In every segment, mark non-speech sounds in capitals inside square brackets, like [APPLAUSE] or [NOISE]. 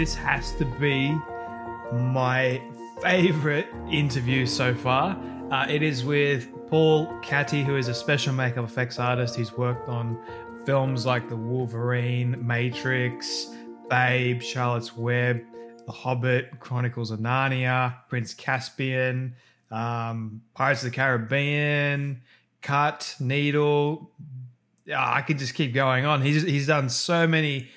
This has to be my favorite interview so far. Uh, it is with Paul Katte, who is a special makeup effects artist. He's worked on films like The Wolverine, Matrix, Babe, Charlotte's Web, The Hobbit, Chronicles of Narnia, Prince Caspian, um, Pirates of the Caribbean, Cut, Needle. Yeah, I could just keep going on. He's he's done so many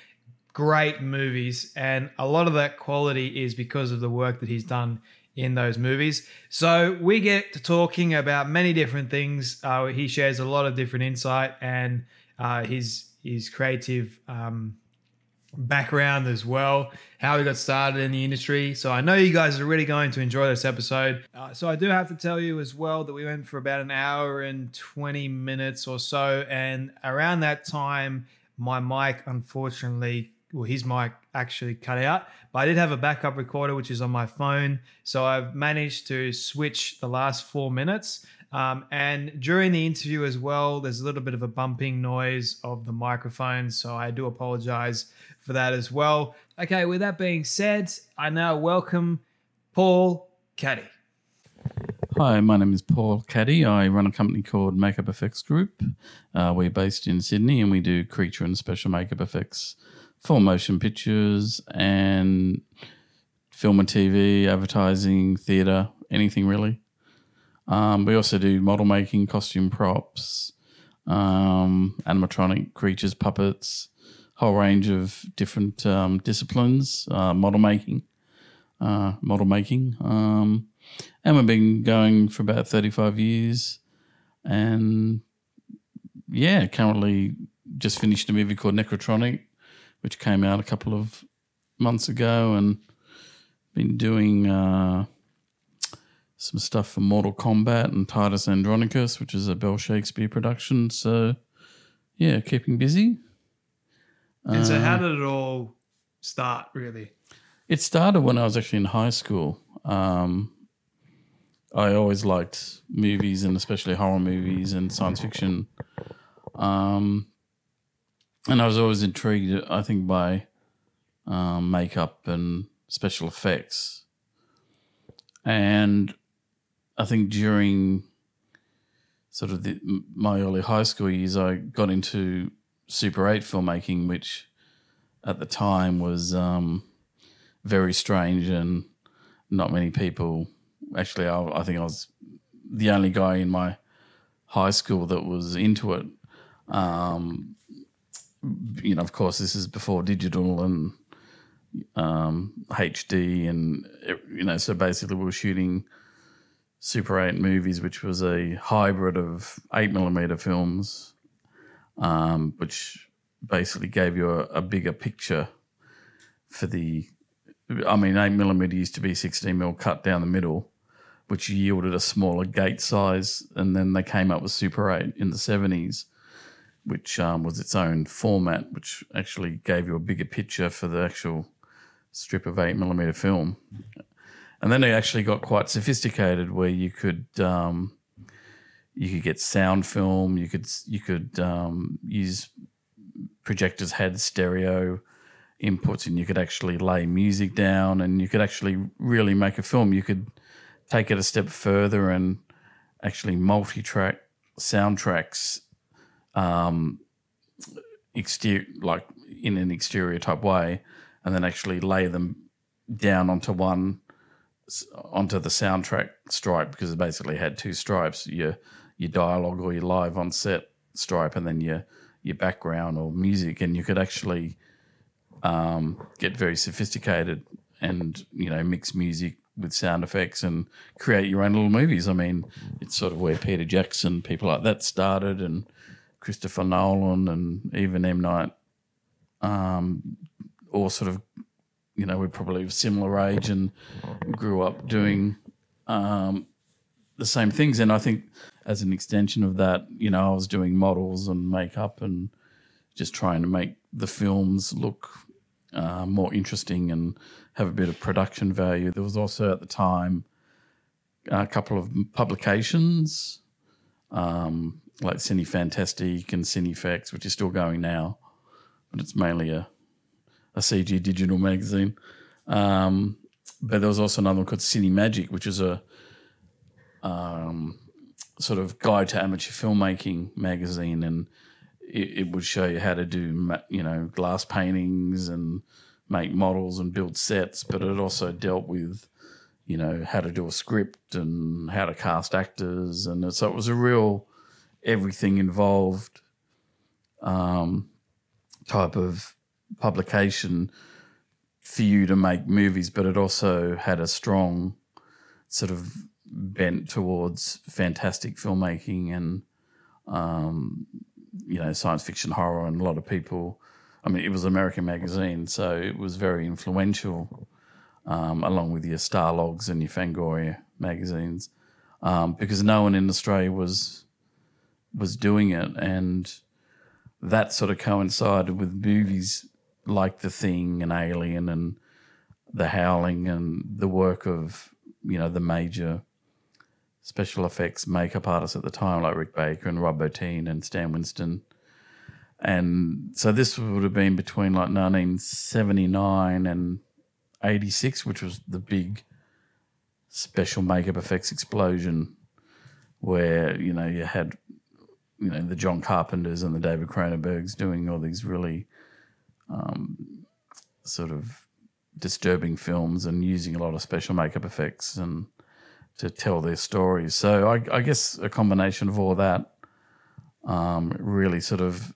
great movies, and a lot of that quality is because of the work that he's done in those movies. So we get to talking about many different things. Uh, he shares a lot of different insight and uh, his his creative um, background as well, how he got started in the industry. So I know you guys are really going to enjoy this episode. Uh, so I do have to tell you as well that we went for about an hour and 20 minutes or so. And around that time, my mic unfortunately, well, his mic actually cut out. But I did have a backup recorder, which is on my phone. So I've managed to switch the last four minutes. Um, and during the interview as well, there's a little bit of a bumping noise of the microphone. So I do apologize for that as well. Okay, with that being said, I now welcome Paul Katte. Hi, my name is Paul Katte. I run a company called Makeup Effects Group. Uh, we're based in Sydney and we do creature and special makeup effects for motion pictures and film and TV, advertising, theatre, anything really. Um, we also do model making, costume props, um, animatronic creatures, puppets, whole range of different um, disciplines, uh, model making, uh, model making. Um, and we've been going for about 35 years. And yeah, currently just finished a movie called Nekrotronic, which came out a couple of months ago, and been doing uh, some stuff for Mortal Kombat and Titus Andronicus, which is a Bell Shakespeare production. So yeah, keeping busy. And so, how did it all start, really? It started when I was actually in high school. Um, I always liked movies and especially horror movies and science fiction. Um, and I was always intrigued, I think, by um, makeup and special effects. And I think during sort of the, my early high school years, I got into Super 8 filmmaking, which at the time was um, very strange and not many people. Actually, I, I think I was the only guy in my high school that was into it. Um, you know, of course, this is before digital and um, HD, and you know, so basically we were shooting Super 8 movies, which was a hybrid of eight millimeter films, um, which basically gave you a, a bigger picture for the. I mean, eight millimeter used to be sixteen mil cut down the middle, which yielded a smaller gate size, and then they came up with Super 8 in the seventies, which um, was its own format, which actually gave you a bigger picture for the actual strip of eight millimeter film. And then it actually got quite sophisticated, where you could um, you could get sound film, you could you could um, use projectors had stereo inputs, and you could actually lay music down, and you could actually really make a film. You could take it a step further and actually multi-track soundtracks um, exterior, like in an exterior type way, and then actually lay them down onto one onto the soundtrack stripe because it basically had two stripes your your dialogue or your live on set stripe and then your your background or music and you could actually um, get very sophisticated and you know mix music with sound effects and create your own little movies. I mean, it's sort of where Peter Jackson, people like that started, and Christopher Nolan, and even M Night, um, all sort of, you know, we're probably of similar age and grew up doing um, the same things. And I think as an extension of that, you know, I was doing models and makeup and just trying to make the films look uh, more interesting and have a bit of production value. There was also at the time a couple of publications um, like Cinefantastique and Cinefex, which is still going now, but it's mainly a, a CG digital magazine. Um, but there was also another one called Cinemagic, which is a um, sort of guide to amateur filmmaking magazine, and it, it, would show you how to do, you know, glass paintings and make models and build sets. But it also dealt with, you know, how to do a script and how to cast actors, and so it was a real everything involved um, type of publication for you to make movies, but it also had a strong sort of bent towards fantastic filmmaking and um, you know science fiction horror and a lot of people i mean it was american magazine so it was very influential um, along with your starlogs and your fangoria magazines um, because no one in australia was was doing it and that sort of coincided with movies like the thing and alien and the howling and the work of you know the major special effects makeup artists at the time, like Rick Baker and Rob Bottin and Stan Winston. And so this would have been between like 1979 and 86, which was the big special makeup effects explosion where, you know, you had, you know, the John Carpenters and the David Cronenbergs doing all these really um, sort of disturbing films and using a lot of special makeup effects and to tell their stories. So I, I guess a combination of all that um, really sort of,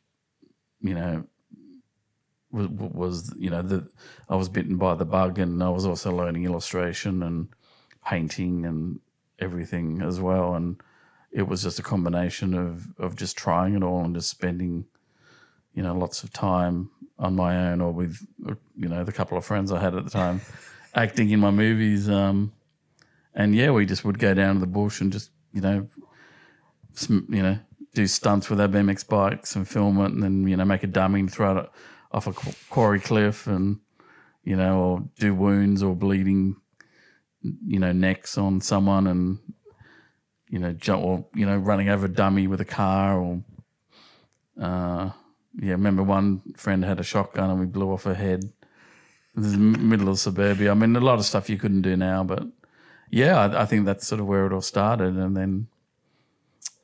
you know, was, was, you know the I was bitten by the bug, and I was also learning illustration and painting and everything as well, and it was just a combination of of just trying it all and just spending, you know, lots of time on my own or with you know the couple of friends I had at the time, [LAUGHS] acting in my movies. Um, and yeah, we just would go down to the bush and just you know, you know, do stunts with our BMX bikes and film it, and then you know make a dummy and throw it off a quarry cliff, and you know, or do wounds or bleeding, you know, necks on someone, and you know, jump or you know, running over a dummy with a car, or uh, yeah, remember one friend had a shotgun and we blew off her head. This is middle of suburbia. I mean, a lot of stuff you couldn't do now, but yeah, I, I, think that's sort of where it all started, and then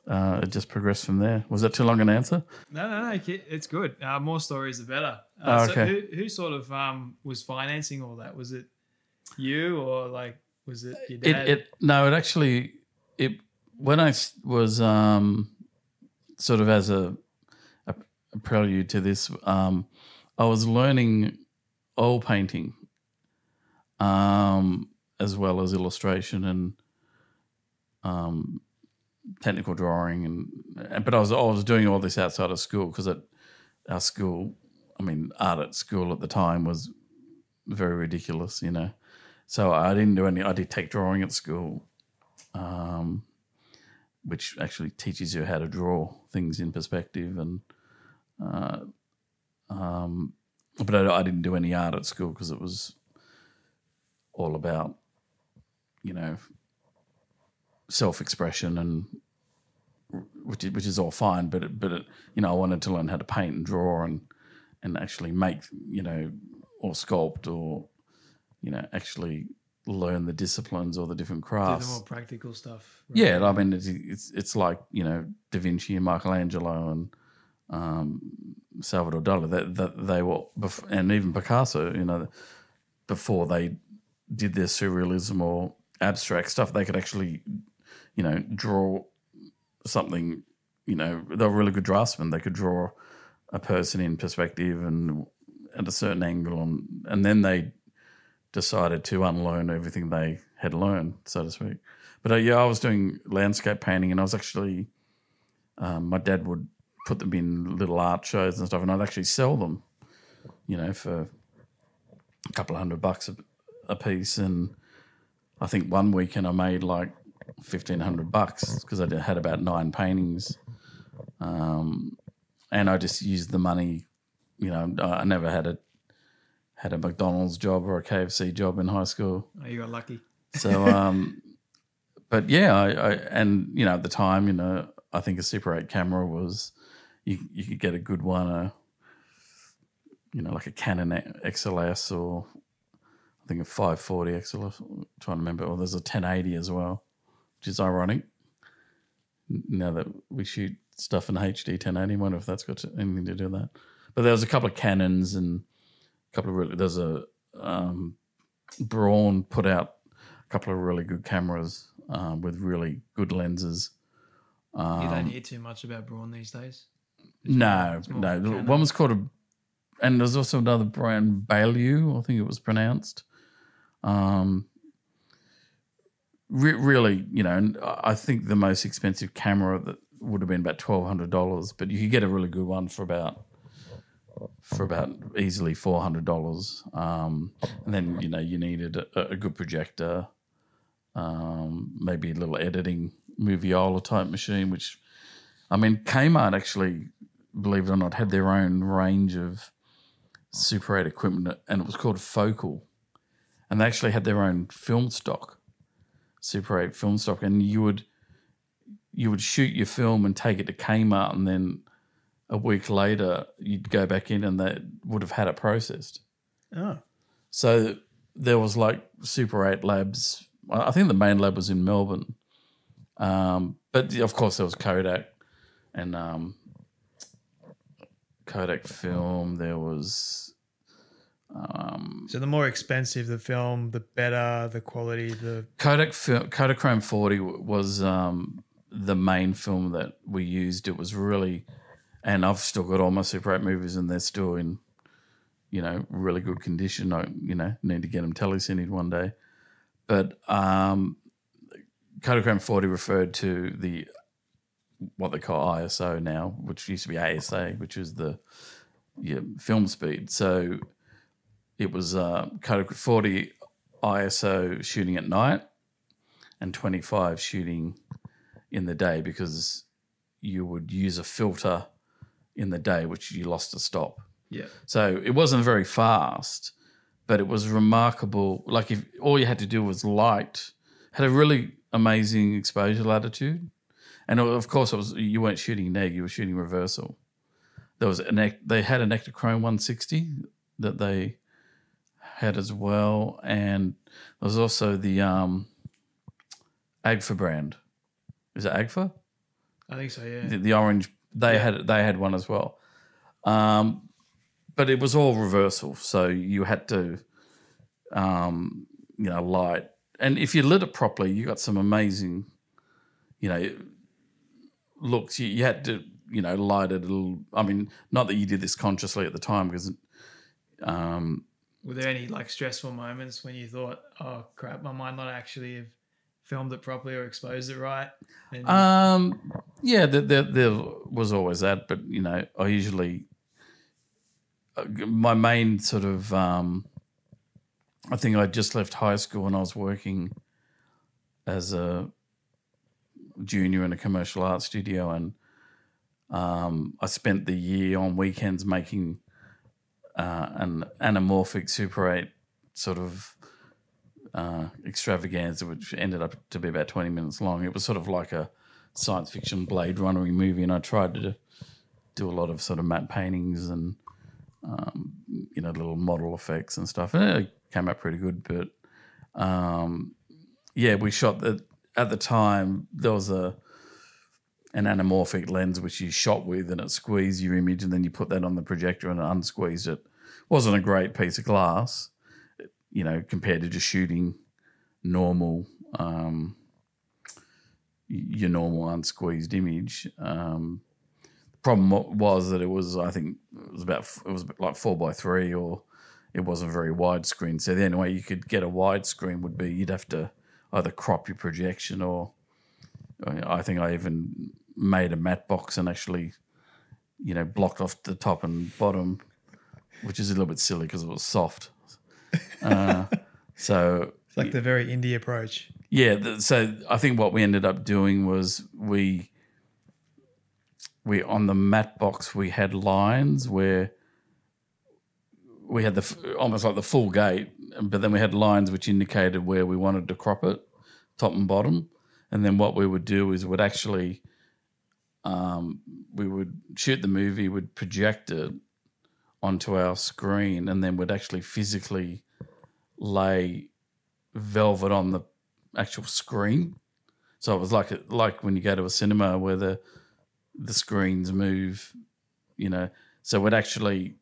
uh, it just progressed from there. Was that too long an answer? No, no, no. It's good. Uh, more stories, the better. Uh, oh, okay. So who, who, sort of um, was financing all that? Was it you, or like was it your dad? It, it no, it actually it when I was um, sort of as a, a, prelude to this, um, I was learning oil painting. Um, as well as illustration and um, technical drawing and but I was I was doing all this outside of school because at our school, I mean art at school at the time was very ridiculous, you know. So I didn't do any. I did take drawing at school, um, which actually teaches you how to draw things in perspective and. Uh, um, but I, I didn't do any art at school because it was all about you know, self expression and which is, which is all fine, but it, but it, you know I wanted to learn how to paint and draw and and actually make you know or sculpt or you know actually learn the disciplines or the different crafts. Do the more practical stuff. Right? Yeah, I mean it's, it's, it's like you know Da Vinci and Michelangelo and um, Salvador Dali. That, that they were, and even Picasso. You know, before they did their surrealism or abstract stuff, they could actually, you know, draw something. You know, they were really good draftsmen. They could draw a person in perspective and at a certain angle, and and then they decided to unlearn everything they had learned, so to speak. But uh, yeah, I was doing landscape painting, and I was actually, um, my dad would put them in little art shows and stuff, and I'd actually sell them, you know, for a couple of hundred bucks a, a piece. And I think one weekend I made like fifteen hundred bucks because I had about nine paintings, um, and I just used the money. You know, I never had a had a McDonald's job or a KFC job in high school. Oh, you got lucky. So, um, [LAUGHS] but yeah, I, I, and you know at the time, you know, I think a Super Eight camera was you you could get a good one, a you know like a Canon XLS or I think a 540 XLS. I'm trying to remember. Or there's a 1080 as well, which is ironic. Now that we shoot stuff in HD 1080, I wonder if that's got anything to do with that. But there was a couple of Canons and couple of really. There's a um, Braun put out a couple of really good cameras um, with really good lenses. Um, you don't hear too much about Braun these days. No, no. Canon. One was called a, and there's also another brand, Beaulieu, I think it was pronounced. Um, re- really, you know, and I think the most expensive camera that would have been about twelve hundred dollars, but you could get a really good one for about for about easily four hundred dollars. Um, and then you know you needed a, a good projector, um, maybe a little editing moviola type machine, which I mean Kmart actually, believe it or not, had their own range of Super 8 equipment, and it was called Focal, and they actually had their own film stock, Super 8 film stock, and you would you would shoot your film and take it to Kmart, and then a week later you'd go back in, and they would have had it processed. Oh, So there was like Super 8 labs. I think the main lab was in Melbourne. Um, but of course there was Kodak and um, Kodak film. There was um, so the more expensive the film, the better the quality. The Kodak film, Kodachrome 40 was um, the main film that we used. It was really, and I've still got all my Super 8 movies and they're still in, you know, really good condition. I, you know, need to get them telecined one day. But um, Kodachrome 40 referred to the what they call ISO now, which used to be ASA, which is the yeah, film speed. So it was uh, Kodak 40 ISO shooting at night and 25 shooting in the day because you would use a filter in the day, which you lost a stop. yeah, So it wasn't very fast, but it was remarkable. Like if all you had to do was light, had a really amazing exposure latitude, and of course it was you weren't shooting neg, you were shooting reversal. There was an they had an Ektachrome 160 that they had as well, and there was also the um, Agfa brand. Is it Agfa? I think so. Yeah, the, the orange they had they had one as well. Um but it was all reversal. So you had to um you know light. And if you lit it properly you got some amazing you know looks. You, you had to you know light it a little. I mean not that you did this consciously at the time because um Were there any like stressful moments when you thought, "Oh crap, my might not actually have filmed it properly or exposed it right"? Um, yeah, there, there, there was always that, but you know, I usually uh, my main sort of um, I think I just left high school and I was working as a junior in a commercial art studio, and um, I spent the year on weekends making uh, an anamorphic Super Eight sort of uh, extravaganza, which ended up to be about 20 minutes long. It was sort of like a science fiction Blade Runner movie, and I tried to do a lot of sort of matte paintings and, um, you know, little model effects and stuff. And it came out pretty good, but um, yeah, we shot that at the time. There was a an anamorphic lens which you shot with, and it squeezed your image, and then you put that on the projector and it unsqueezed it. wasn't a great piece of glass, you know, compared to just shooting normal. Um, your normal unsqueezed image. Um, the problem was that it was, I think, it was about it was like four by three, or it wasn't very widescreen. So the only way you could get a widescreen would be you'd have to either crop your projection, or I think I even made a matte box and actually, you know, blocked off the top and bottom, which is a little bit silly because it was soft. Uh, so It's like the very indie approach. yeah, th- so I think what we ended up doing was we we on the mat box we had lines where we had the almost like the full gate, but then we had lines which indicated where we wanted to crop it, top and bottom, and then what we would do is we would actually um, we would shoot the movie, would project it onto our screen, and then would actually physically lay velvet on the actual screen. So it was like like when you go to a cinema where the the screens move, you know. So we'd actually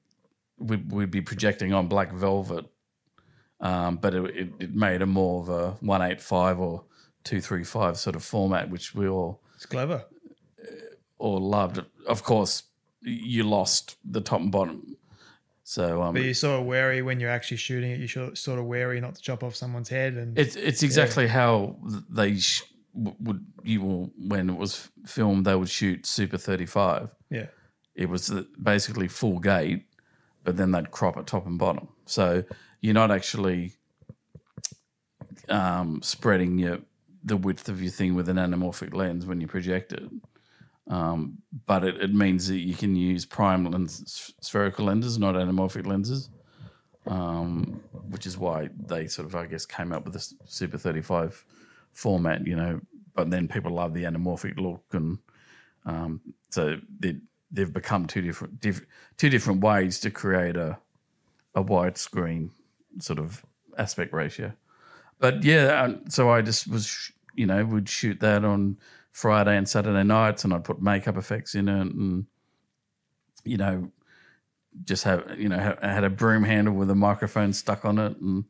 we'd, we'd be projecting on black velvet, um, but it, it, it made a more of a one eight five or two three five sort of format, which we all It's clever. all loved. Of course, you lost the top and bottom. So um, But you're sort of wary when you're actually shooting it. You're sort of wary not to chop off someone's head. And It's it's exactly how they sh- would you will when it was filmed they would shoot Super 35. yeah, It was basically full gate, but then they'd crop it top and bottom. So you're not actually um, spreading your the width of your thing with an anamorphic lens when you project it. Um, but it, it means that you can use prime lens, spherical lenses, not anamorphic lenses um, which is why they sort of, I guess, came up with this Super 35 format, you know. But then people love the anamorphic look, and um, so they, they've become two different diff, two different ways to create a a widescreen sort of aspect ratio. But yeah, so I just was, you know, would shoot that on Friday and Saturday nights, and I'd put makeup effects in it, and you know, just have you know ha- had a broom handle with a microphone stuck on it, and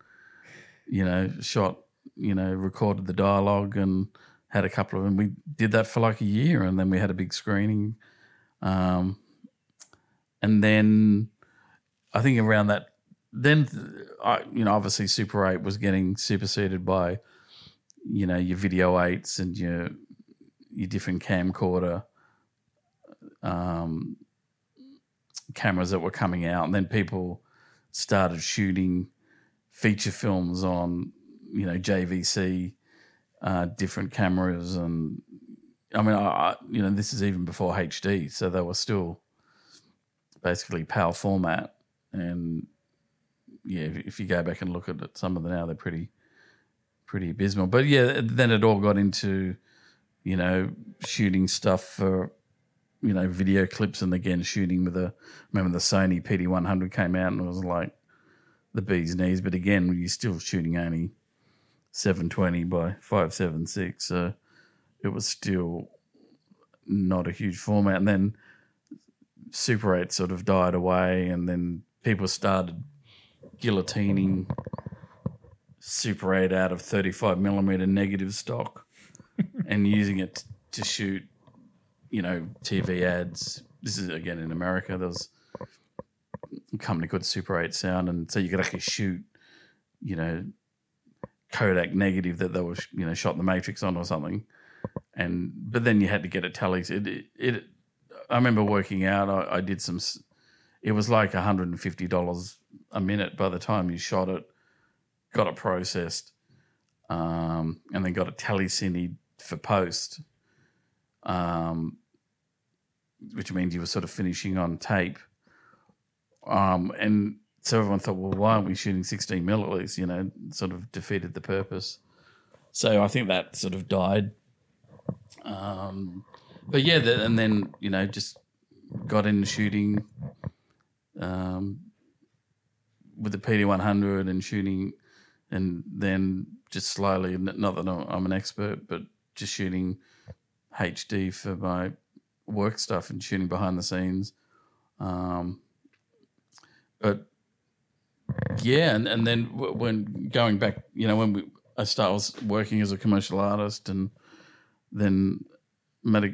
you know shot you know recorded the dialogue and had a couple of and we did that for like a year, and then we had a big screening, um, and then I think around that then I you know obviously Super Eight was getting superseded by you know your video eights and your your different camcorder um, cameras that were coming out, and then people started shooting feature films on you know JVC uh, different cameras, and I mean, I, you know, this is even before HD, so they were still basically PAL format, and yeah, if, if you go back and look at it, some of them now they're pretty pretty abysmal. But yeah, then it all got into you know shooting stuff for you know video clips, and again shooting with a remember the Sony PD100 came out and it was like the bee's knees. But again, you're still shooting only 720 by 576, so it was still not a huge format. And then Super 8 sort of died away, and then people started guillotining Super 8 out of 35 millimeter negative stock and using it to shoot, you know, TV ads. This is again in America. There was a company called Super 8 Sound, and so you could actually shoot, you know, Kodak negative that they were, you know, shot the Matrix on or something. And but then you had to get it tallies. It, it, it I remember working out. I, I did some. It was like hundred and fifty dollars a minute by the time you shot it, got it processed, um, and then got it tally for post. Um, which means you were sort of finishing on tape. Um, and so everyone thought, well, why aren't we shooting 16 mil at least? You know, sort of defeated the purpose. So I think that sort of died. Um, but yeah, the, and then, you know, just got into shooting um, with the PD100 and shooting, and then just slowly, not that I'm I'm an expert, but just shooting HD for my work stuff and shooting behind the scenes. Um, but yeah, and, and then w- when going back, you know, when we, I started was working as a commercial artist, and then met a,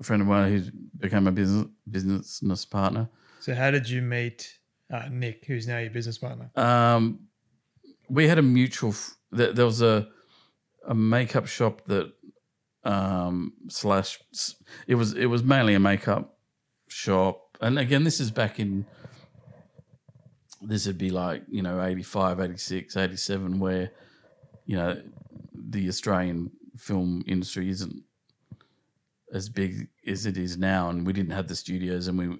a friend of mine who became a business business partner. So how did you meet uh, Nick, who's now your business partner? Um, we had a mutual. f- There, there was a a makeup shop that um, slash. It was it was mainly a makeup shop, and again, this is back in. This would be like you know 85, 86, 87, where you know the Australian film industry isn't as big as it is now, and we didn't have the studios, and we,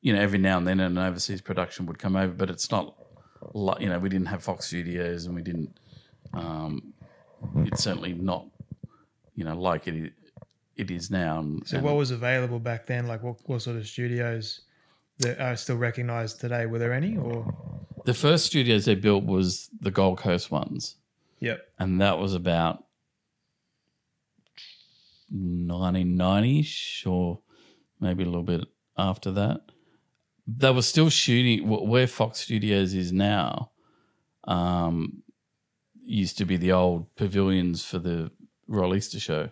you know, every now and then an overseas production would come over, but it's not like you know we didn't have Fox Studios, and we didn't. Um, it's certainly not, you know, like it it is now. And, So and what was available back then? Like what, what sort of studios that are still recognized today? Were there any or? the first studios they built was the Gold Coast ones, Yep. and that was about 1990ish or maybe a little bit after that. They were still shooting where Fox Studios is now. Um, used to be the old pavilions for the Royal Easter Show,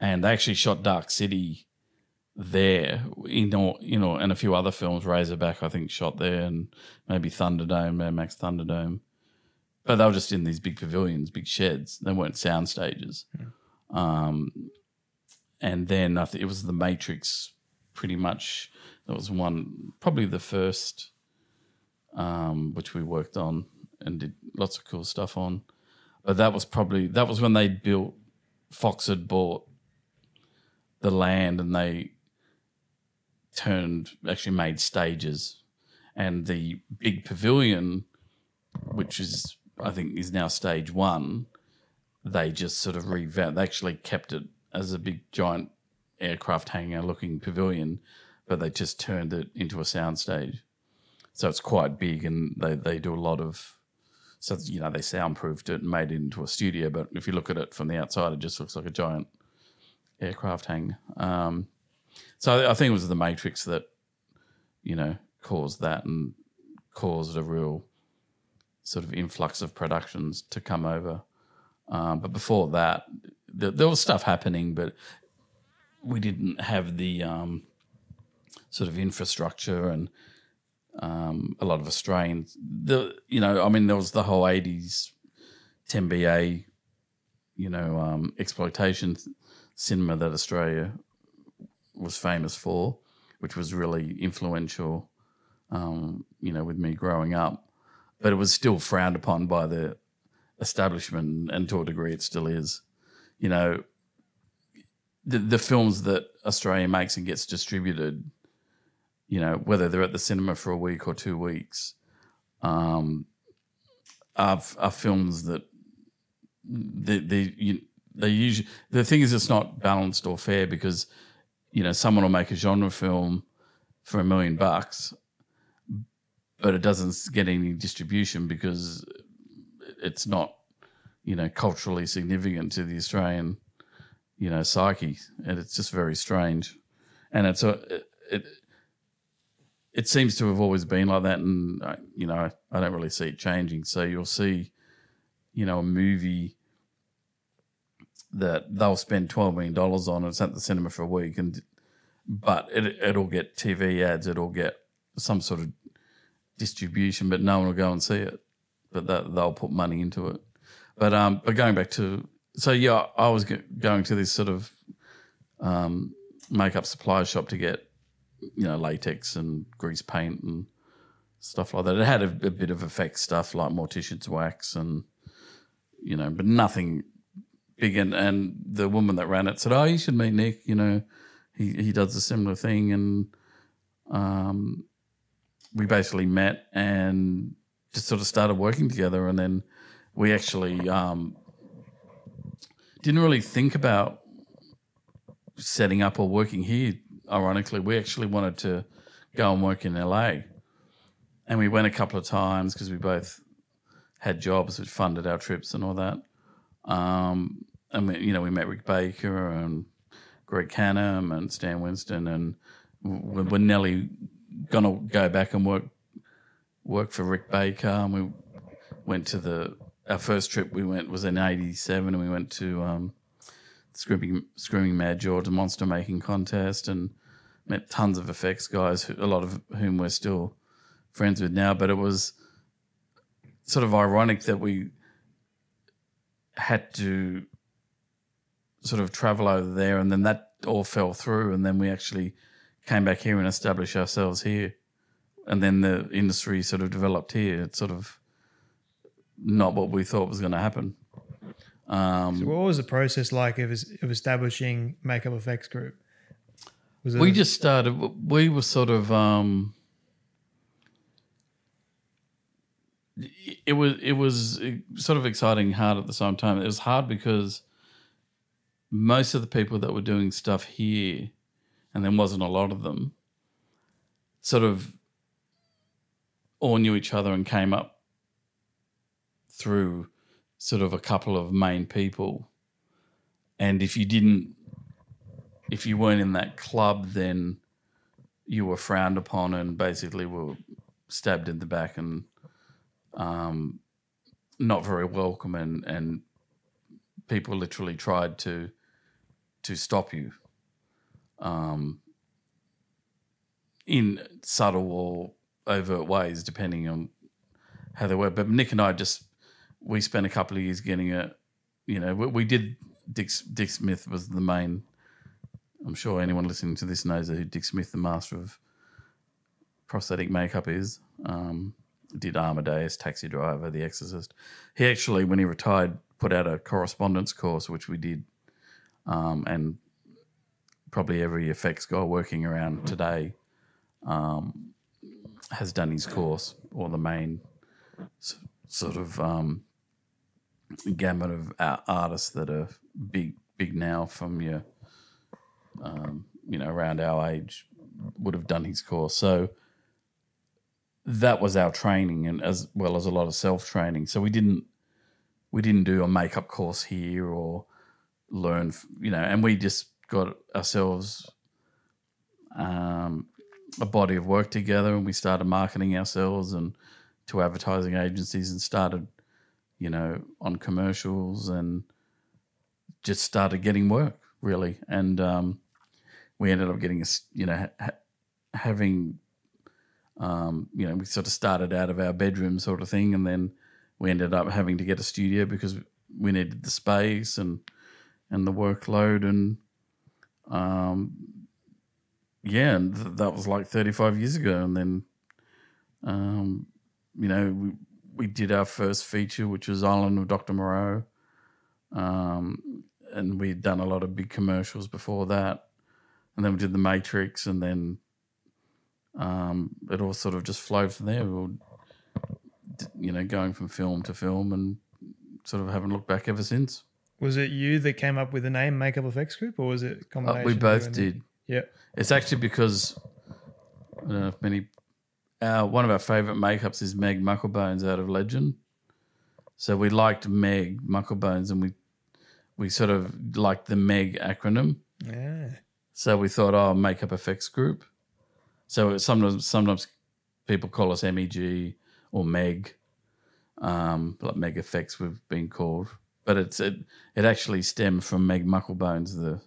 and they actually shot Dark City there. You know, you know, and a few other films. Razorback, I think, shot there, and maybe Thunderdome, Mad Max Thunderdome. But they were just in these big pavilions, big sheds. They weren't sound stages. Um, and then I think it was The Matrix, pretty much. That was one, probably the first, um, which we worked on and did lots of cool stuff on. But that was probably that was when they built. Fox had bought the land and they turned actually made stages, and the big pavilion, which is I think is now stage one, they just sort of revamped. They actually kept it as a big giant aircraft hangar looking pavilion, but they just turned it into a soundstage. So it's quite big, and they they do a lot of. So you know they soundproofed it and made it into a studio. But if you look at it from the outside, it just looks like a giant aircraft hangar. Um, so I think it was the Matrix that you know caused that and caused a real sort of influx of productions to come over. Um, but before that, th- there was stuff happening, but we didn't have the um, sort of infrastructure and um, a lot of Australians. The you know, I mean, there was the whole '80s 10BA, you know, um, exploitation cinema that Australia was famous for, which was really influential. Um, you know, with me growing up, but it was still frowned upon by the establishment, and to a degree, it still is. You know, the the films that Australia makes and gets distributed, you know, whether they're at the cinema for a week or two weeks, um, are are films that they they you, they usually the thing is it's not balanced or fair because you know someone will make a genre film for a million bucks, but it doesn't get any distribution because it's not you know culturally significant to the Australian you know psyche, and it's just very strange, and it's a it. it it seems to have always been like that, and uh, you know I don't really see it changing. So you'll see, you know, a movie that they'll spend twelve million dollars on. and It's at the cinema for a week, and but it it'll get TV ads, it'll get some sort of distribution, but no one will go and see it. But that they'll put money into it. But um, but going back to so yeah, I was going to this sort of um, makeup supply shop to get you know latex and grease paint and stuff like that. It had a, a bit of effect stuff like mortician's wax and you know, but nothing big. And, and the woman that ran it said, "Oh, you should meet Nick. You know, he he does a similar thing." And um, we basically met and just sort of started working together. And then we actually um, didn't really think about setting up or working here. Ironically, we actually wanted to go and work in LA, and we went a couple of times because we both had jobs which funded our trips and all that. Um, and we, you know, we met Rick Baker and Greg Cannom and Stan Winston, and we're, we're nearly gonna go back and work work for Rick Baker. And we went to the our first trip we went was in '87, and we went to um, Screaming Screaming Mad the monster making contest, and met tons of effects guys, a lot of whom we're still friends with now. But it was sort of ironic that we had to sort of travel over there, and then that all fell through, and then we actually came back here and established ourselves here, and then the industry sort of developed here. It's sort of not what we thought was going to happen. Um, So what was the process like of, of establishing Makeup Effects Group? Was it we just started. We were sort of. Um, it was it was sort of exciting, hard at the same time. It was hard because most of the people that were doing stuff here, and there wasn't a lot of them, sort of all knew each other and came up through sort of a couple of main people. And if you didn't, if you weren't in that club, then you were frowned upon and basically were stabbed in the back and um, not very welcome. And, and people literally tried to to stop you um, in subtle or overt ways, depending on how they were. But Nick and I just we spent a couple of years getting it. you know, we, we did. Dick Dick Smith was the main. I'm sure anyone listening to this knows who Dick Smith, the master of prosthetic makeup, is. Um, did Amadeus, Taxi Driver, The Exorcist. He actually, when he retired, put out a correspondence course, which we did, um, and probably every effects guy working around today um, has done his course or the main sort of um, gamut of artists that are big, big now from your, um, you know, around our age would have done his course. So that was our training, and as well as a lot of self training. So we didn't we didn't do a makeup course here or learn, you know, and we just got ourselves um, a body of work together, and we started marketing ourselves and to advertising agencies, and started, you know, on commercials and just started getting work really, and um, we ended up getting a, you know, ha- ha- having um, you know, we sort of started out of our bedroom sort of thing, and then we ended up having to get a studio because we needed the space and and the workload, and um, yeah, and th- that was like thirty five years ago, and then um, you know, we we did our first feature, which was Island of Doctor Moreau, um, and we'd done a lot of big commercials before that, and then we did The Matrix, and then um, it all sort of just flowed from there. We were, you know, going from film to film and sort of haven't looked back ever since. Was it you that came up with the name Makeup Effects Group, or was it a Uh, combination? we both did. Yeah. It's actually because I don't know if many. Uh, one of our favorite makeups is Meg Mucklebones out of Legend. So we liked Meg Mucklebones, and we we sort of liked the Meg acronym. Yeah. So we thought, oh, Makeup Effects Group. So sometimes sometimes people call us MEG or Meg, um, like Meg Effects we've been called, but it's it it actually stemmed from Meg Mucklebones, the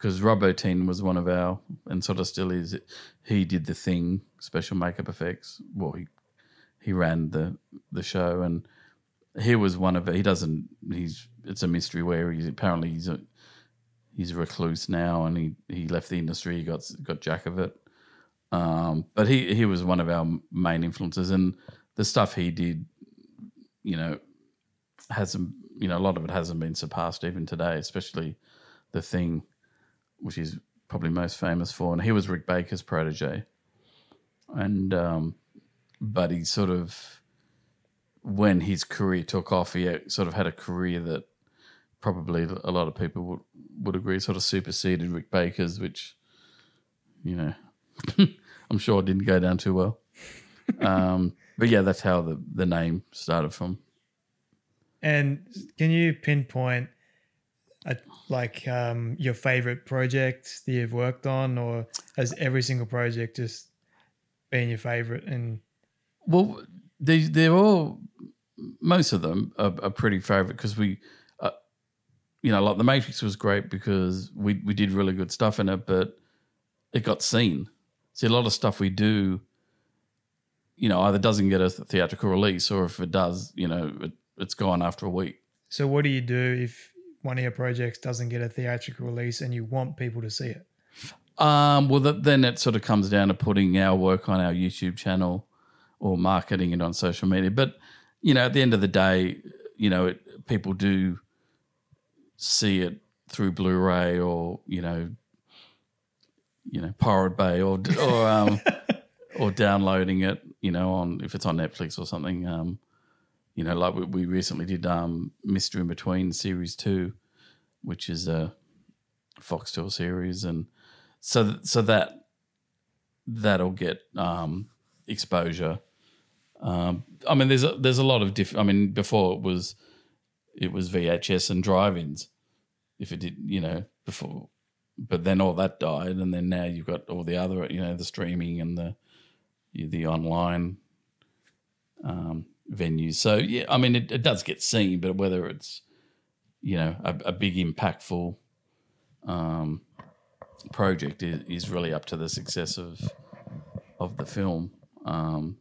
because Rob Bottin was one of our and sort of still is. He did the thing, special makeup effects. Well, he he ran the the show and he was one of he doesn't he's it's a mystery where he's apparently he's a he's a recluse now and he, he left the industry he got got jack of it um, but he he was one of our main influences and the stuff he did you know hasn't you know a lot of it hasn't been surpassed even today especially the thing which he's probably most famous for and he was Rick Baker's protege and um, but he sort of when his career took off he sort of had a career that probably a lot of people would, would agree sort of superseded Rick Baker's, which, you know, [LAUGHS] I'm sure didn't go down too well. um, but yeah, that's how the, the name started from. And can you pinpoint a, like um, your favorite project that you've worked on, or has every single project just been your favorite? And Well, they they're all most of them are, are pretty favorite because we, uh, you know, like the Matrix was great because we we did really good stuff in it, but it got seen. See, a lot of stuff we do, you know, either doesn't get a theatrical release, or if it does, you know, it, it's gone after a week. so, what do you do if one of your projects doesn't get a theatrical release and you want people to see it? Um, well, th- then it sort of comes down to putting our work on our YouTube channel or marketing it on social media. But you know, at the end of the day, you know, it, people do see it through Blu-ray or you know, you know, Pirate Bay or or um, [LAUGHS] or downloading it. You know, on if it's on Netflix or something. Um, you know, like we, we recently did um, Mr Inbetween series two, which is a Foxtel series, and so so that that'll get um, exposure. Um, I mean, there's a, there's a lot of different. I mean, before it was it was VHS and drive-ins. If it did, you know, before, but then all that died, and then now you've got all the other, you know, the streaming and the the online um, venues. So yeah, I mean, it, it does get seen, but whether it's you know a, a big impactful um, project is, is really up to the success of of the film. Um,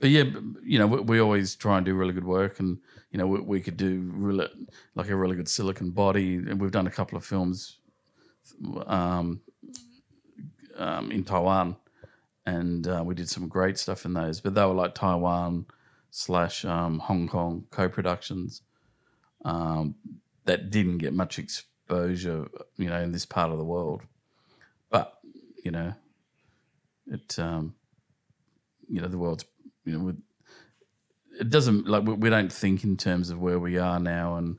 but yeah, you know, we, we always try and do really good work, and you know, we, we could do really like a really good silicone body, and we've done a couple of films um, um, in Taiwan, and uh, we did some great stuff in those. But they were like Taiwan slash um, Hong Kong co-productions um, that didn't get much exposure, you know, in this part of the world. But you know, it um, you know the world's you know it doesn't like we, we don't think in terms of where we are now and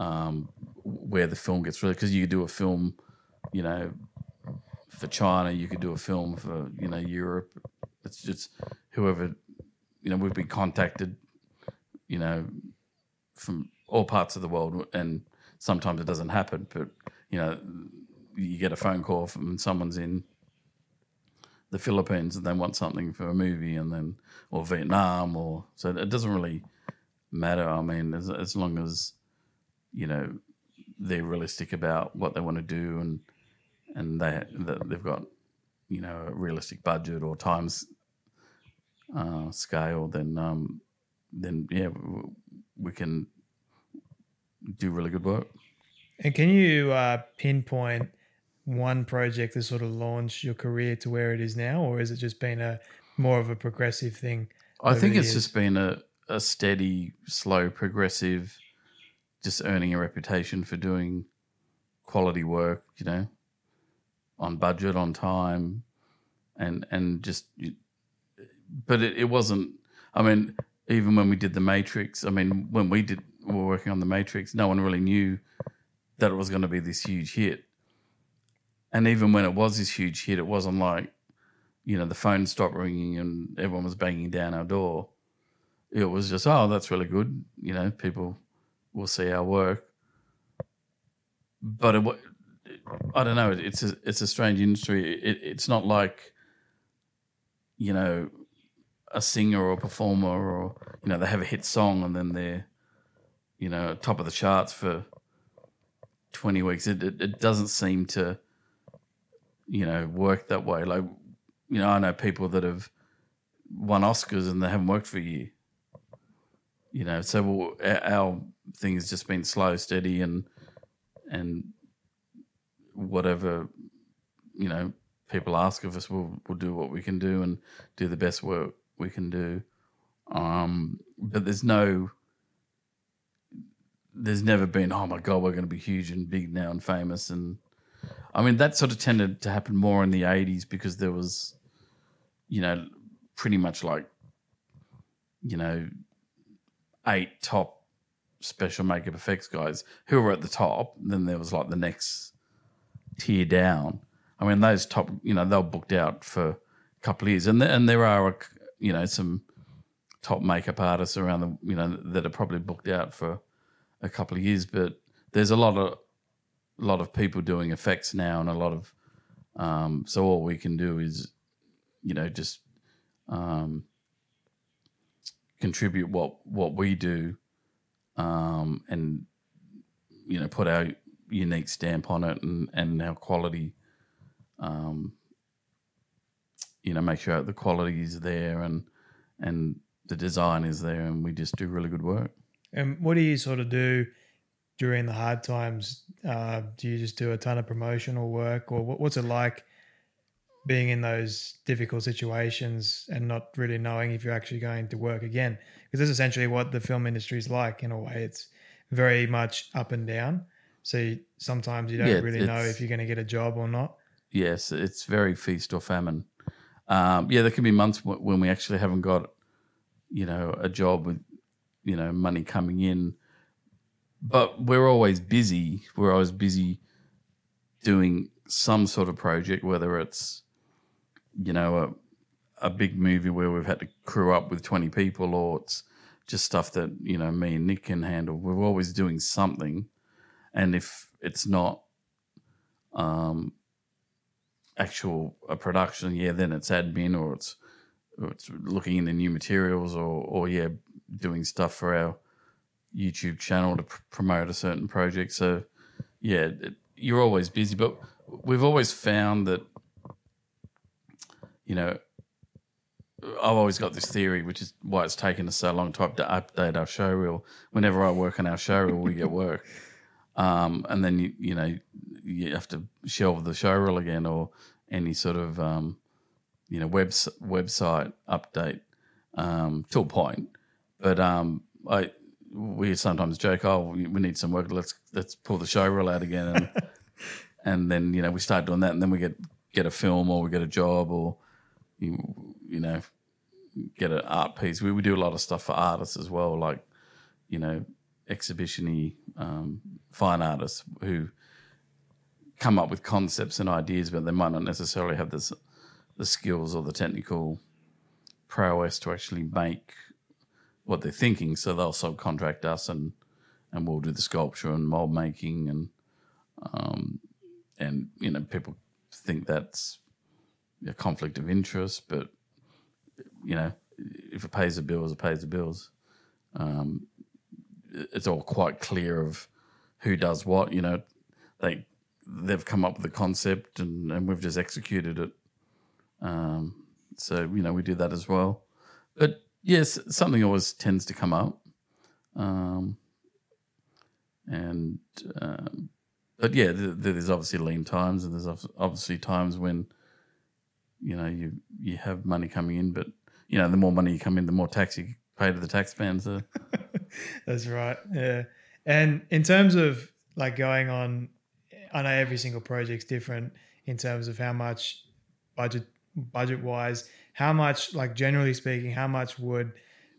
um, where the film gets really because you could do a film, you know, for China, you could do a film for you know Europe. It's just whoever you know we've been contacted, you know, from all parts of the world, and sometimes it doesn't happen. But you know, you get a phone call from someone's in the Philippines and they want something for a movie, and then or Vietnam, or so it doesn't really matter. I mean, as, as long as you know they're realistic about what they want to do and and they they've got you know a realistic budget or times uh, scale, then um, then yeah, we can do really good work. And can you uh, pinpoint one project that sort of launched your career to where it is now, or has it just been a more of a progressive thing? I think it's years? just been a, a steady, slow, progressive, just earning a reputation for doing quality work, you know, on budget, on time, and and just. But it, it wasn't. I mean, even when we did the Matrix, I mean, when we did we were working on the Matrix, no one really knew that it was going to be this huge hit. And even when it was this huge hit, it wasn't like you know, the phone stopped ringing and everyone was banging down our door. It was just, oh, that's really good. You know, people will see our work. But it, I don't know. It's a it's a strange industry. It, it's not like, you know, a singer or a performer or you know they have a hit song and then they're, you know, top of the charts for twenty weeks. It it, it doesn't seem to, you know, work that way. Like you know, I know people that have won Oscars and they haven't worked for a year. You know, so we'll, our thing has just been slow, steady, and and whatever you know people ask of us, we'll we'll do what we can do and do the best work we can do. Um, but there's no, there's never been, oh my god, we're going to be huge and big now and famous and I mean, that sort of tended to happen more in the 80s because there was, you know, pretty much like, you know, eight top special makeup effects guys who were at the top. Then there was like the next tier down. I mean, those top, you know, they were booked out for a couple of years. And, there, and there are, you know, some top makeup artists around the, you know, that are probably booked out for a couple of years. But there's a lot of a lot of people doing effects now, and a lot of um, so all we can do is, you know, just um, contribute what what we do, um, and you know, put our unique stamp on it and and our quality. Um, you know, make sure the quality is there and and the design is there, and we just do really good work. And what do you sort of do during the hard times? Uh, do you just do a ton of promotional work, or what's it like being in those difficult situations and not really knowing if you're actually going to work again? Because that's essentially what the film industry is like in a way. It's very much up and down. So you, sometimes you don't Yeah, really know if you're going to get a job or not. Yes, it's very feast or famine. Um, yeah, there can be months when we actually haven't got, you know, a job with, you know, money coming in, but we're always busy. We're always busy doing some sort of project, whether it's, you know, a, a big movie where we've had to crew up with 20 people or it's just stuff that, you know, me and Nick can handle. We're always doing something. And if it's not, um, actual a production, yeah, then it's admin or it's or it's looking into new materials or or yeah, doing stuff for our YouTube channel to pr- promote a certain project. So yeah, it, you're always busy, but we've always found that you know I've always got this theory, which is why it's taken us so long to update our show reel. Whenever I work on our show reel, we get work, [LAUGHS] um, and then you you know you have to shelve the show reel again or any sort of um, you know webs website update um, to a point. But um, I we sometimes joke, oh, we we need some work. Let's let's pull the show reel out again, and [LAUGHS] and then you know we start doing that, and then we get get a film or we get a job or you, you know get an art piece. We we do a lot of stuff for artists as well, like you know exhibitiony um, fine artists who come up with concepts and ideas, but they might not necessarily have the skills or the technical prowess to actually make what they're thinking. So they'll subcontract us, and and we'll do the sculpture and mold making, and um, and you know people think that's a conflict of interest, but you know if it pays the bills, it pays the bills. Um, it's all quite clear of who does what. You know, they they've come up with the concept and, and we've just executed it. Um, so you know we do that as well. But yes, something always tends to come up. Um, and um, but yeah, th- there's obviously lean times, and there's obviously times when you know you you have money coming in, but you know the more money you come in, the more tax you pay to the tax taxman. So [LAUGHS] That's right. Yeah. And in terms of like going on, I know every single project's different in terms of how much budget budget wise, how much like generally speaking, how much would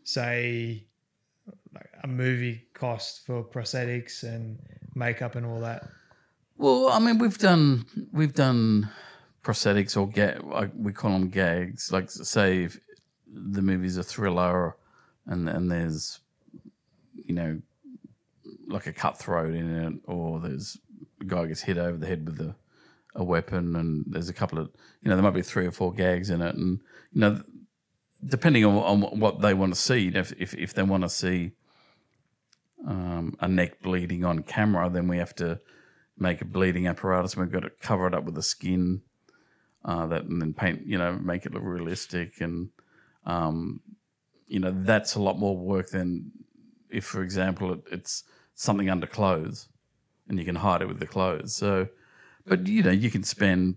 say like a movie cost for prosthetics and makeup and all that? Well, I mean, we've done we've done prosthetics or like we call them gags. Like say if the movie's a thriller, and and there's you know like a cutthroat in it, or there's guy gets hit over the head with a a weapon, and there's a couple of you know there might be three or four gags in it, and you know depending on, on what they want to see, if if, if they want to see um, a neck bleeding on camera, then we have to make a bleeding apparatus. and We've got to cover it up with a skin uh, that, and then paint, you know, make it look realistic. And um, you know, that's a lot more work than if, for example, it, it's something under clothes, and you can hide it with the clothes. So, but you know, you can spend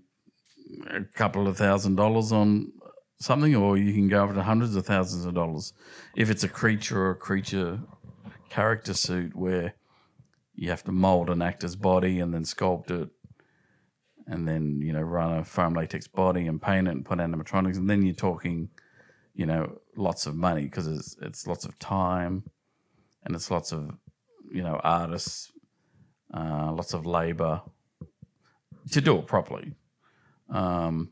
a couple of thousand dollars on something, or you can go up to hundreds of thousands of dollars if it's a creature or a creature character suit where you have to mold an actor's body and then sculpt it and then you know run a foam latex body and paint it and put animatronics and then you're talking you know lots of money because it's it's lots of time and it's lots of you know artists uh, lots of labor to do it properly um,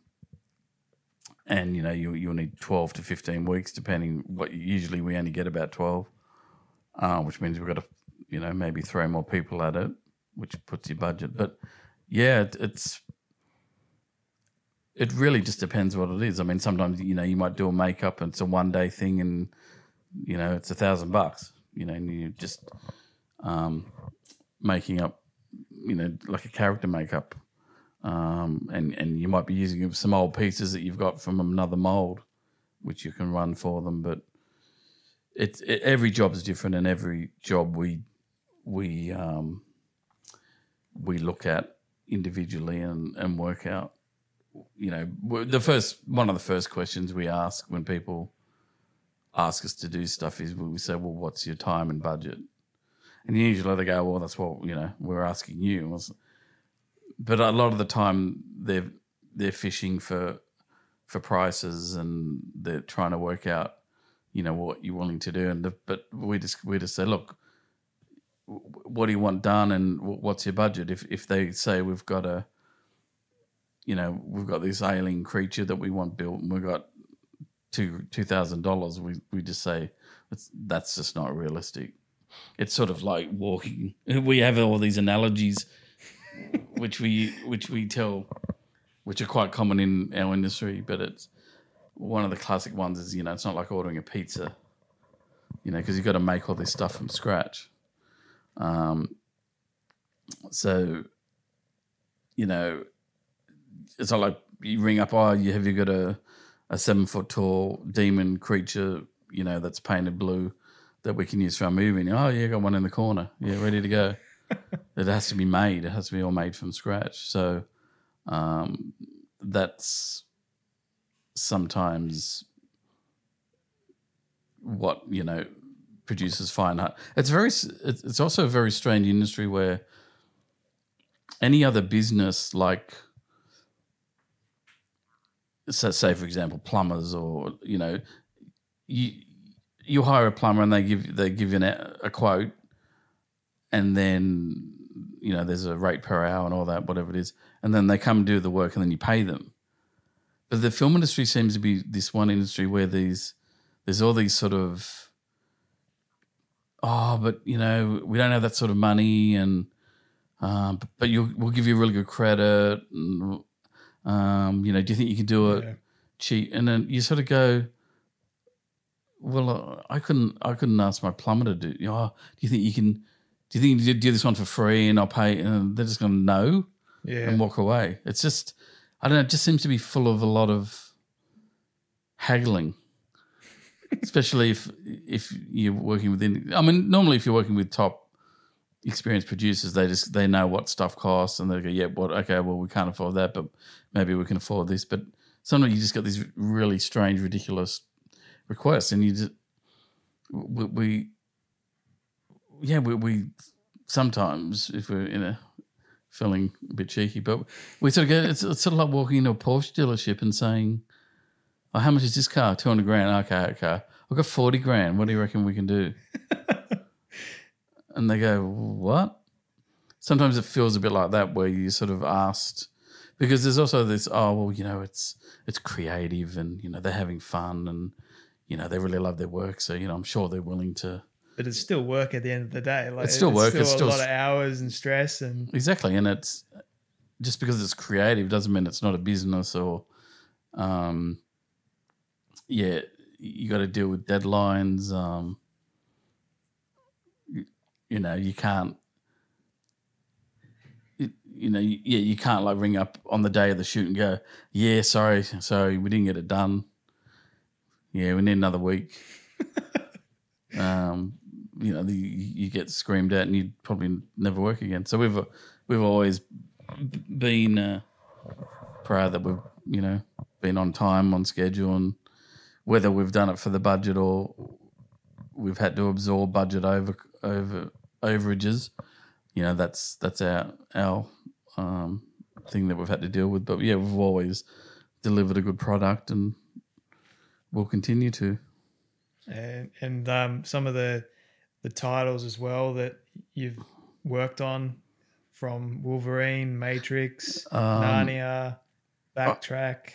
and you know you you'll need 12 to 15 weeks depending what usually we only get about 12 uh, which means we've got to, you know, maybe throw more people at it. which puts your budget. But yeah, it, it's it really just depends what it is. I mean, sometimes you know you might do a makeup and it's a one day thing, and you know it's a thousand bucks. You know, and you just um, making up, you know, like a character makeup, um, and and you might be using some old pieces that you've got from another mold, which you can run for them. But it's it, every job is different, and every job we we um, we look at individually and, and work out. You know, the first one of the first questions we ask when people ask us to do stuff is we say, "Well, what's your time and budget?" And usually they go, "Well, that's what you know we're asking you." But a lot of the time they're they're fishing for for prices and they're trying to work out, you know, what you're willing to do. And the, but we just we just say, "Look, what do you want done and what's your budget?" If if they say we've got a you know, we've got this alien creature that we want built, and we've got two two thousand dollars, we we just say that's just not realistic. It's sort of like walking. [LAUGHS] We have all these analogies, which we which we tell, which are quite common in our industry. But it's one of the classic ones is you know it's not like ordering a pizza, you know, because you've got to make all this stuff from scratch. Um, so, you know, it's not like you ring up, oh, you have you got a a seven foot tall demon creature, you know, that's painted blue that we can use for our movie. oh yeah, got one in the corner. Yeah, ready to go. [LAUGHS] it has to be made. It has to be all made from scratch. So um, that's sometimes what you know producers find art. It's very. It's also a very strange industry where any other business like so say for example plumbers or you know you you hire a plumber and they give they give you an, a quote and then you know there's a rate per hour and all that whatever it is and then they come and do the work and then you pay them but the film industry seems to be this one industry where these there's all these sort of oh but you know we don't have that sort of money and um, but you we'll give you really good credit and um, you know, do you think you can do it yeah. cheap? And then you sort of go, well, uh, I couldn't, I couldn't ask my plumber to do. You know, oh, do you think you can? Do you think you do this one for free and I'll pay? And they're just going to know yeah. and walk away. It's just, I don't know. It just seems to be full of a lot of haggling, [LAUGHS] especially if if you're working within. I mean, normally if you're working with top experienced producers, they just they know what stuff costs, and they go, "Yeah, what? Okay, well, we can't afford that, but maybe we can afford this." But sometimes you just got these really strange, ridiculous requests, and you just we, we yeah, we, we sometimes if we're in a feeling a bit cheeky, but we sort of go. It's, it's sort of like walking into a Porsche dealership and saying, "Oh, how much is this car? Two hundred grand. Okay, okay. I've got forty grand. What do you reckon we can do?" [LAUGHS] and they go, "What?" Sometimes it feels a bit like that, where you sort of asked because there's also this, oh well, you know, it's it's creative and you know they're having fun and you know they really love their work, so you know I'm sure they're willing to. But it's still work at the end of the day. Like it's still it's work. Still it's still a lot of hours and stress and exactly. And it's just because it's creative doesn't mean it's not a business or, um, yeah, you got to deal with deadlines. Um, you know, you can't. You, know, yeah, you can't like ring up on the day of the shoot and go, "Yeah, sorry, sorry, we didn't get it done. Yeah, we need another week." [LAUGHS] um, you know, the, you get screamed at, and you'd probably never work again. So we've we've always been uh, proud that we've you know been on time, on schedule, and whether we've done it for the budget or we've had to absorb budget over over overages. You know, that's that's our our um, thing that we've had to deal with. But yeah, we've always delivered a good product, and we'll continue to. And and um, some of the the titles as well that you've worked on from Wolverine, Matrix, um, Narnia, Backtrack.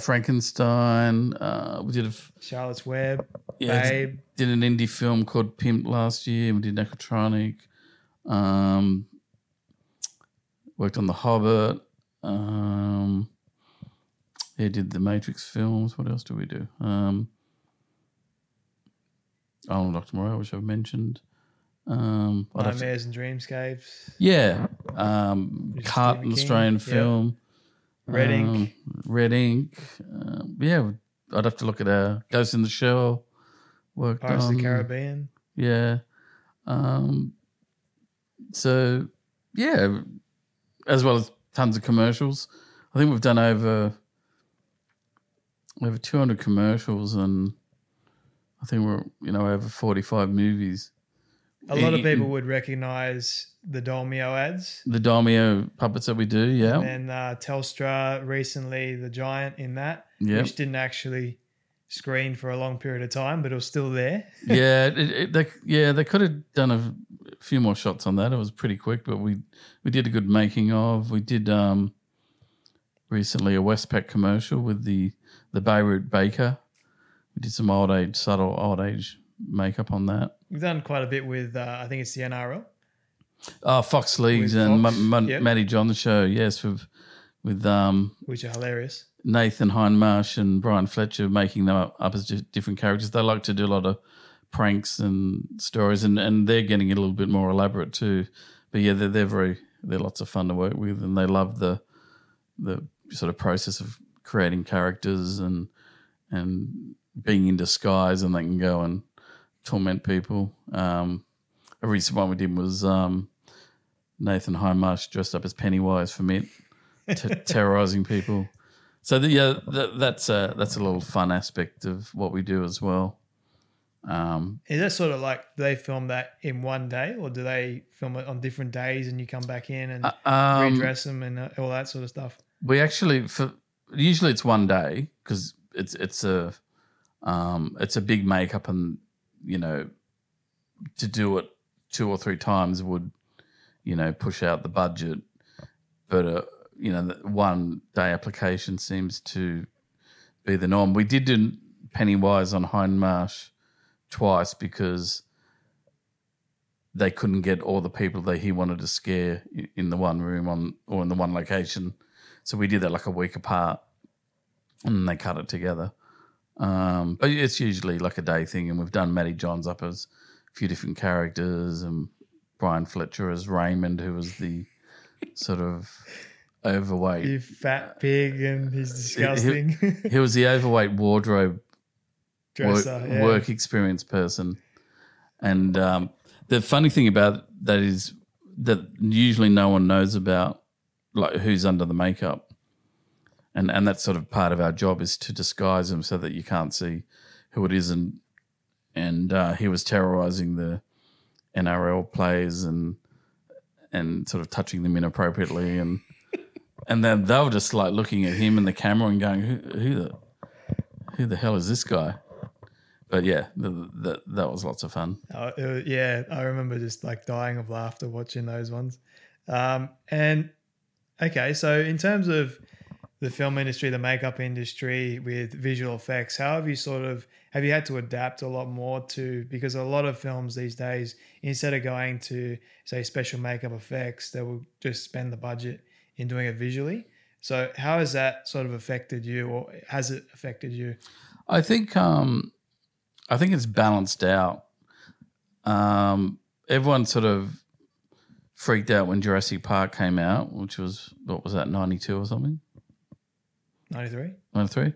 Frankenstein. Uh, we did a Charlotte's Web. Yeah, Babe. Did an indie film called Pimp last year. We did Nekrotronic. Um, worked on The Hobbit. Um, he did the Matrix films. What else do we do? Um, Arnold Doctor Moreau, which I've mentioned. Um, I'd to- and Dreamscapes. yeah, um, Which is Cut, Stephen an Australian yeah. film. Red Ink. Um, Red Ink. Um, yeah, I'd have to look at our Ghost in the Shell. Worked Pirates of the Caribbean. Yeah. Um, so, yeah, as well as tons of commercials. I think we've done over over 200 commercials and I think we're, you know, over 45 movies. A lot of people would recognize the Dolmio ads. The Dolmio puppets that we do, yeah. And uh, Telstra recently, the giant in that, Yeah. which didn't actually screen for a long period of time, but it was still there. [LAUGHS] yeah, it, it, they, yeah, they could have done a few more shots on that. It was pretty quick, but we we did a good making of. We did um recently a Westpac commercial with the the Beirut Baker. We did some old age, subtle old age makeup on that. We've done quite a bit with, uh, I think it's the NRL. Oh, Fox Leagues With and Fox, Ma- Ma- yep. Matty John the show. Yes, with with um which are hilarious. Nathan Hindmarsh and Bryan Fletcher making them up, up as different characters. They like to do a lot of pranks and stories, and, and they're getting a little bit more elaborate too. But yeah, they're they're very they're lots of fun to work with, and they love the the sort of process of creating characters and and being in disguise, and they can go and torment people. Um, a recent one we did was um, Nathan Hindmarsh dressed up as Pennywise for Mitt, [LAUGHS] t- terrorizing people. So the, yeah, that, that's a that's a little fun aspect of what we do as well. Um, Is that sort of like do they film that in one day, or do they film it on different days and you come back in and um, redress them and uh, all that sort of stuff? we actually for usually it's one day because it's it's a um, it's a big makeup and you know to do it two or three times would you know push out the budget, but uh, you know the one day application seems to be the norm. We did do Pennywise on Hindmarsh twice because they couldn't get all the people that he wanted to scare in the one room on or in the one location. So we did that like a week apart, and then they cut it together. Um, but it's usually like a day thing, and we've done Matty Johns up as a few different characters, and Bryan Fletcher as Raymond, who was the sort of overweight. You fat pig, and he's disgusting. [LAUGHS] He was the overweight wardrobe work, yeah. work experience person. And um, the funny thing about that is that usually no one knows about like who's under the makeup. And and that's sort of part of our job is to disguise them so that you can't see who it is and and uh, he was terrorizing the NRL players and and sort of touching them inappropriately and [LAUGHS] and then they were just like looking at him and the camera and going who, who the who the hell is this guy? But yeah, the, the, that was lots of fun. Uh, was- yeah, I remember just like dying of laughter watching those ones. Um, and okay, so in terms of the film industry, the makeup industry with visual effects, how have you sort of have you had to adapt a lot more to because a lot of films these days, instead of going to say special makeup effects, they will just spend the budget in doing it visually. So how has that sort of affected you, or has it affected you? I think um, I think it's balanced out. Um, everyone sort of freaked out when Jurassic Park came out, which was what was that ninety two or something, Ninety three. ninety three,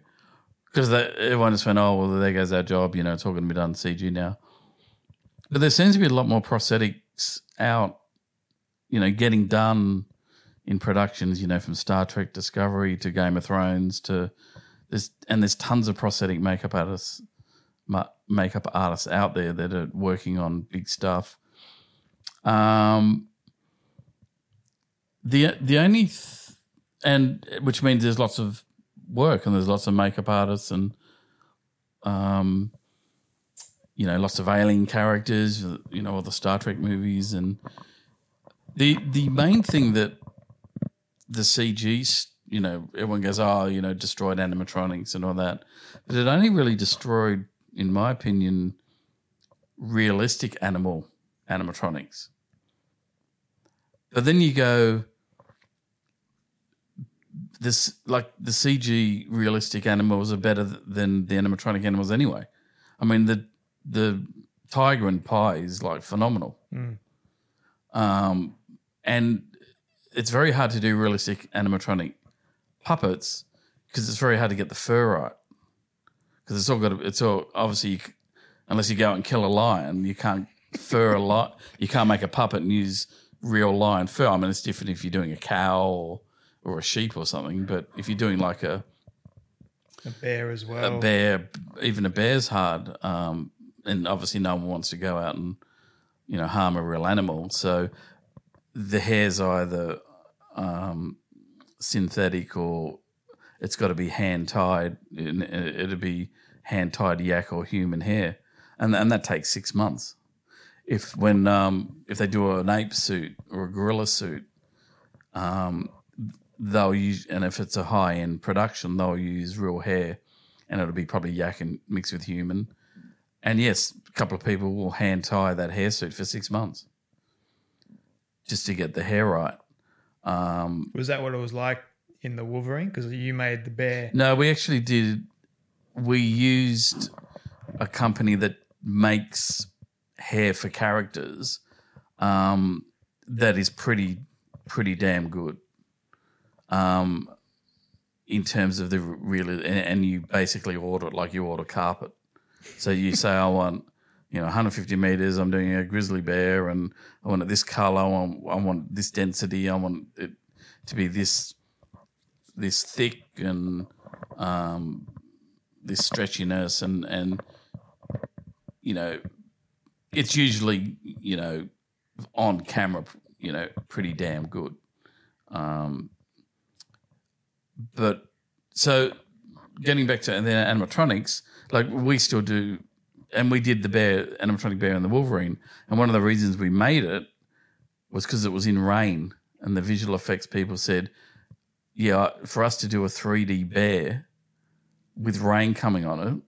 because everyone just went, oh well, there goes our job. You know, it's all going to be done CG now. But there seems to be a lot more prosthetics out, you know, getting done in productions. You know, from Star Trek Discovery to Game of Thrones to there's and there's tons of prosthetic makeup artists, makeup artists out there that are working on big stuff. Um, the the only th- and which means there's lots of work and there's lots of makeup artists and um you know lots of alien characters you know all the Star Trek movies and the the main thing that the CGs you know everyone goes oh you know destroyed animatronics and all that but it only really destroyed in my opinion realistic animal animatronics. But then you go this like the CG realistic animals are better than the animatronic animals anyway. I mean the the tiger and Pi is like phenomenal. Um, and it's very hard to do realistic animatronic puppets because it's very hard to get the fur right. Because it's all got to, it's all obviously you, unless you go out and kill a lion, you can't fur a lot. You can't make a puppet and use real lion fur. I mean, it's different if you're doing a cow or or a sheep or something. But if you're doing like a A bear as well. a bear, even a bear's hard. Um, and obviously, no one wants to go out and you know harm a real animal. So the hair's either um, synthetic or it's got to be hand tied. It'd be hand tied yak or human hair, and and that takes six months. If when um, if they do an ape suit or a gorilla suit, um, they'll use and if it's a high end production, they'll use real hair, and it'll be probably yak and mixed with human. And yes, a couple of people will hand tie that hair suit for six months just to get the hair right. Um, Was that what it was like in the Wolverine? Because you made the bear. no, we actually did. We used a company that makes hair for characters um, that is pretty pretty damn good. Um, in terms of the really, and, and you basically order it like you order carpet. So you say, I want, you know, 150 meters. I'm doing a grizzly bear, and I want it this color. I want, I want this density. I want it to be this, this thick and um, this stretchiness, and and you know, it's usually you know on camera, you know, pretty damn good. Um, but so getting back to and then animatronics, like we still do, and we did the bear animatronic bear and the Wolverine, and one of the reasons we made it was because it was in rain, and the visual effects people said, yeah, for us to do a 3D bear with rain coming on it,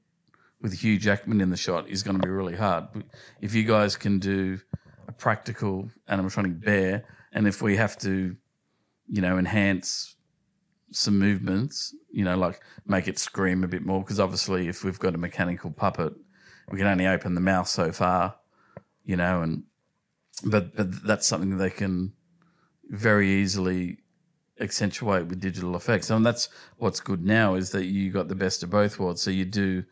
with Hugh Jackman in the shot, is going to be really hard. If you guys can do a practical animatronic bear, and if we have to, you know, enhance some movements, you know, like make it scream a bit more. Because obviously, if we've got a mechanical puppet, we can only open the mouth so far, you know, and but but that's something they can very easily accentuate with digital effects. And that's what's good now is that you got the best of both worlds. So you do,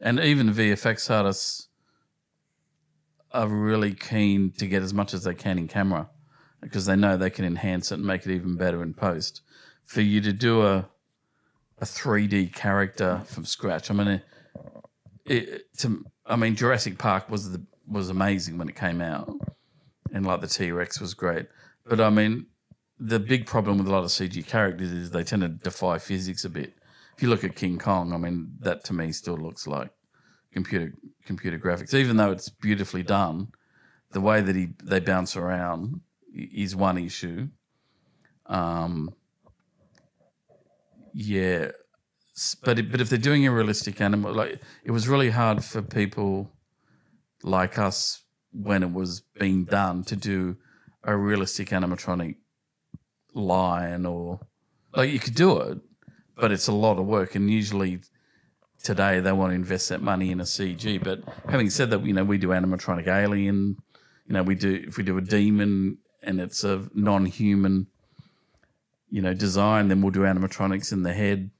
and even VFX artists are really keen to get as much as they can in camera because they know they can enhance it and make it even better in post. For you to do a a 3D character from scratch, I mean, it, to I mean, Jurassic Park was the was amazing when it came out, and like the T Rex was great. But I mean, the big problem with a lot of CG characters is they tend to defy physics a bit. If you look at King Kong, I mean, that to me still looks like computer computer graphics, even though it's beautifully done. The way that he they bounce around is one issue. Um, yeah, but but if they're doing a realistic animal, like it was really hard for people like us when it was being done to do a realistic animatronic lion or like you could do it, but it's a lot of work, and usually today they want to invest that money in a CG. But having said that, you know we do animatronic alien, you know we do if we do a demon and it's a non-human, you know design, then we'll do animatronics in the head.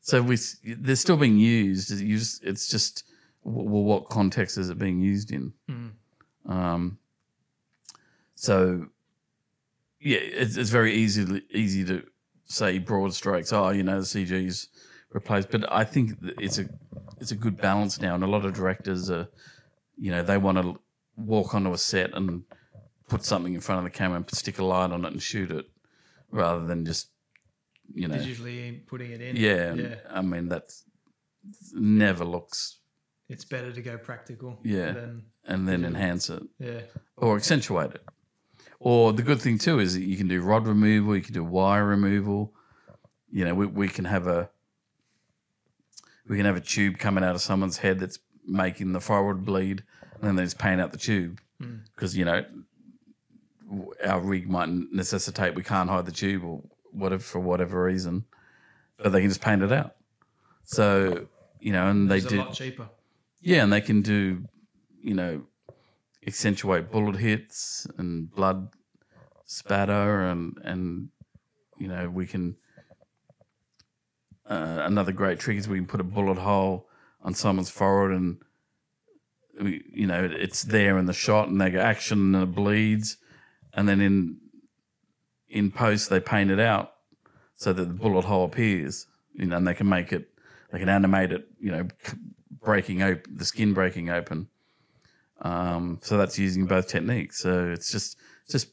So we they're still being used. It's just, well, what context is it being used in? Um, so yeah, it's, it's very easy easy to say broad strokes. Oh, you know, the CG's replaced, but I think it's a it's a good balance now, and a lot of directors are, you know, they want to walk onto a set and put something in front of the camera and stick a light on it and shoot it, rather than just, you know, Digitally putting it in. yeah. Yeah. I mean, that's never looks It's better to go practical. Yeah. Than, and then enhance it. yeah. or accentuate it. Or the good thing too is that you can do rod removal, you can do wire removal. You know, we, we can have a we can have a tube coming out of someone's head that's making the forward bleed, and then they just paint out the tube hmm. because you know our rig might necessitate we can't hide the tube, or whatever for whatever reason, but they can just paint it out. So you know, and they It's a do lot cheaper. yeah, and they can do you know accentuate bullet hits and blood spatter and and you know we can uh, another great trick is we can put a bullet hole on someone's forehead and we, you know it's there in the shot and they go action and it bleeds and then in in post they paint it out so that the bullet hole appears you know and they can make it they can animate it you know breaking open the skin breaking open. Um, so that's using both techniques. So it's just it's just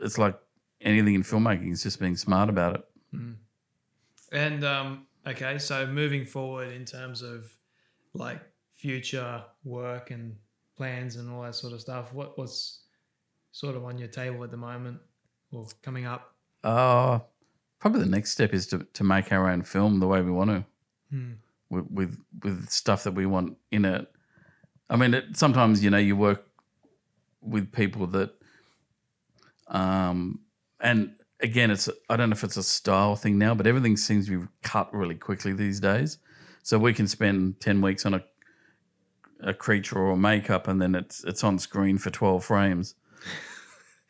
it's like anything in filmmaking it's just being smart about it. And um, okay, so moving forward in terms of like future work and plans and all that sort of stuff, what what's sort of on your table at the moment or coming up? Uh, probably the next step is to, to make our own film the way we want to, Hmm. with, with with stuff that we want in it. I mean, it, sometimes you know you work with people that, um, and again, it's I don't know if it's a style thing now, but everything seems to be cut really quickly these days. So we can spend ten weeks on a a creature or makeup, and then it's it's on screen for twelve frames.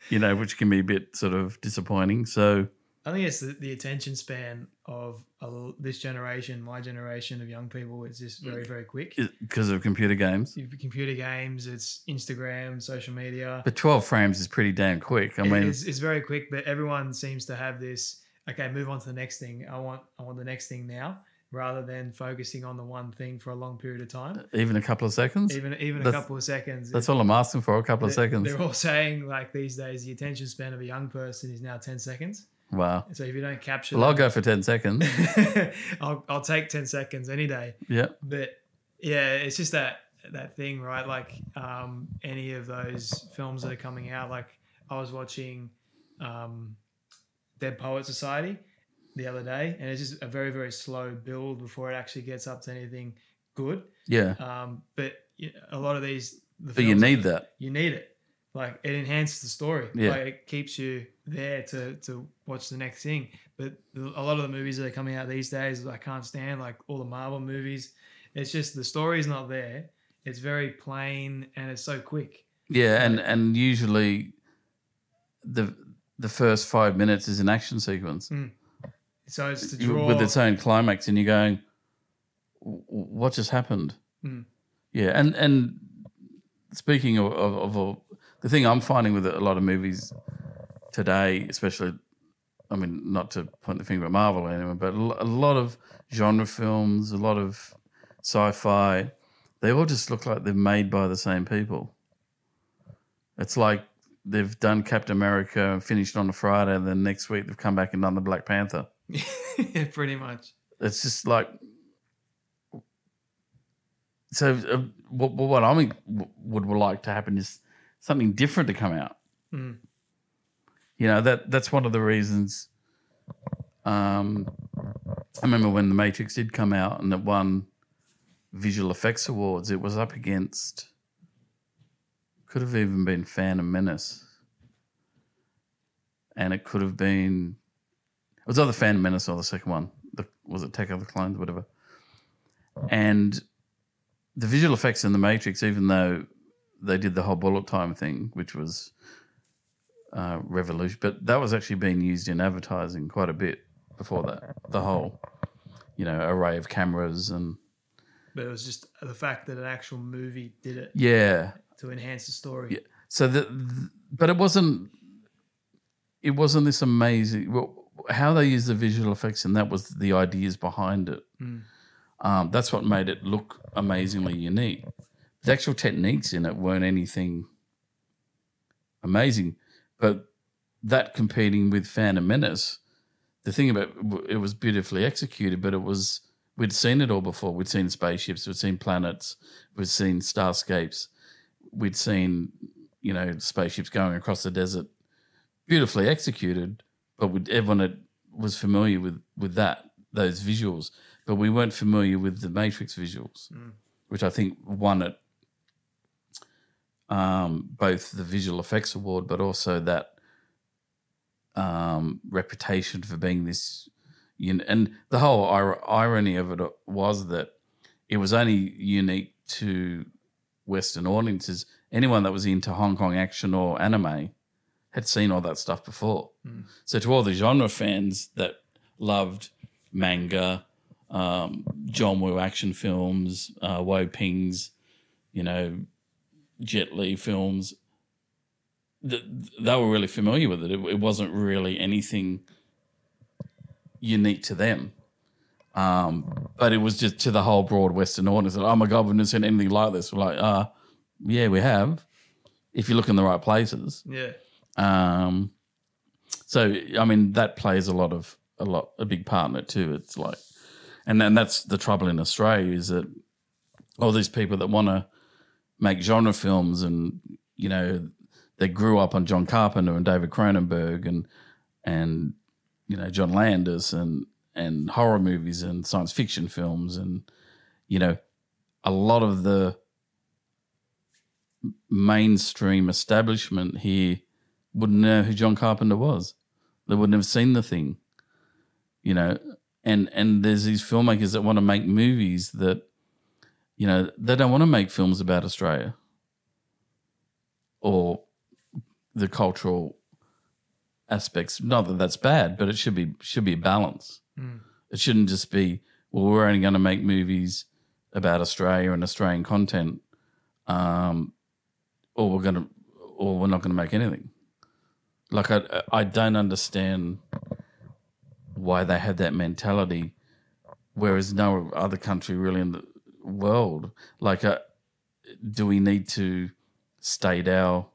You know, which can be a bit sort of disappointing. So. I think it's the, the attention span of a l this generation, my generation of young people, is just mm. very, very quick. because of computer games. Computer games, it's Instagram, social media. But 12 frames is pretty damn quick. I It mean, is- it's very quick, but everyone seems to have this. Okay, move on to the next thing. I want, I want the next thing now, rather than focusing on the one thing for a long period of time. even a couple of seconds. Even, even a couple of seconds. That's all I'm asking for. A couple of They're- seconds. They're all saying like these days, the attention span of a young person is now ten seconds. Wow. So if you don't capture, Well, I'll go for 10 seconds. [LAUGHS] I'll, I'll take 10 seconds any day. Yeah. But yeah, it's just that that thing, right? Like um, any of those films that are coming out. Like I was watching um, Dead Poet Society the other day, and it's just a very very slow build before it actually gets up to anything good. Yeah. Um, but a lot of these, the But you need that. you need it. Like it enhances the story. Yeah. Like it keeps you there to to watch the next thing. But the- a lot of the movies that are coming out these days, I can't stand. Like all the Marvel movies, it's just the story's not there. It's very plain and it's so quick. Yeah. And, and usually the the first five minutes is an action sequence So it's to draw. with its own climax, and you're going, what just happened? Mm. Yeah. And, and speaking of, of, of all- the thing I'm finding with a lot of movies today, especially, I mean, not to point the finger at Marvel or anyone, but a lot of genre films, a lot of sci-fi, they all just look like they're made by the same people. It's like they've done Captain America and finished on a Friday, and then next week they've come back and done the Black Panther. [LAUGHS] yeah, pretty much. It's just like. So, uh, what, what I would like to happen is something different to come out. Mm. You know that that's one of the reasons. Um, I remember when the Matrix did come out and it won visual effects awards. It was up against. Could have even been Phantom Menace, and it could have been. It was either Phantom Menace or the second one. The, was it Attack of the Clones, whatever. And the visual effects in the Matrix, even though they did the whole bullet time thing, which was uh, revolution, but that was actually being used in advertising quite a bit before that. The whole, you know, array of cameras and But it was just the fact that an actual movie did it yeah, to enhance the story. Yeah. So the, but it wasn't. It wasn't this amazing. Well, how they used the visual effects, and that was the ideas behind it. Um, that's what made it look amazingly unique. The actual techniques in it weren't anything amazing, but that competing with Phantom Menace, the thing about it was beautifully executed, but it was we'd seen it all before. We'd seen spaceships, we'd seen planets, we'd seen starscapes, we'd seen you know spaceships going across the desert, beautifully executed. But we'd, everyone had, was familiar with with that those visuals, but we weren't familiar with the Matrix visuals, which I think won it um, both the visual effects award, but also that um, reputation for being this. You know, and the whole ir- irony of it was that it was only unique to Western audiences. Anyone that was into Hong Kong action or anime had seen all that stuff before. So to all the genre fans that loved manga, um, John Woo action films, uh, Woo-ping's, you know, Jet Li films, th- they were really familiar with it. it. It wasn't really anything unique to them. Um, but it was just to the whole broad Western audience. That, oh my God, we've never seen anything like this. We're like, uh, yeah, we have. If you look in the right places. Yeah. Um, so I mean that plays a lot of a lot a big part in it too. It's like, and then that's the trouble in Australia is that all these people that want to make genre films and you know they grew up on John Carpenter and David Cronenberg and and you know John Landis and and horror movies and science fiction films and you know a lot of the mainstream establishment here wouldn't know who John Carpenter was. They wouldn't have seen the thing, you know. And and there's these filmmakers that want to make movies that, you know, they don't want to make films about Australia or the cultural aspects. Not that that's bad, but it should be should be a balance. It shouldn't just be well, we're only going to make movies about Australia and Australian content, um, or we're going to, or we're not going to make anything. Like I, I don't understand why they have that mentality, whereas no other country really in the world. Like, uh, do we need to state our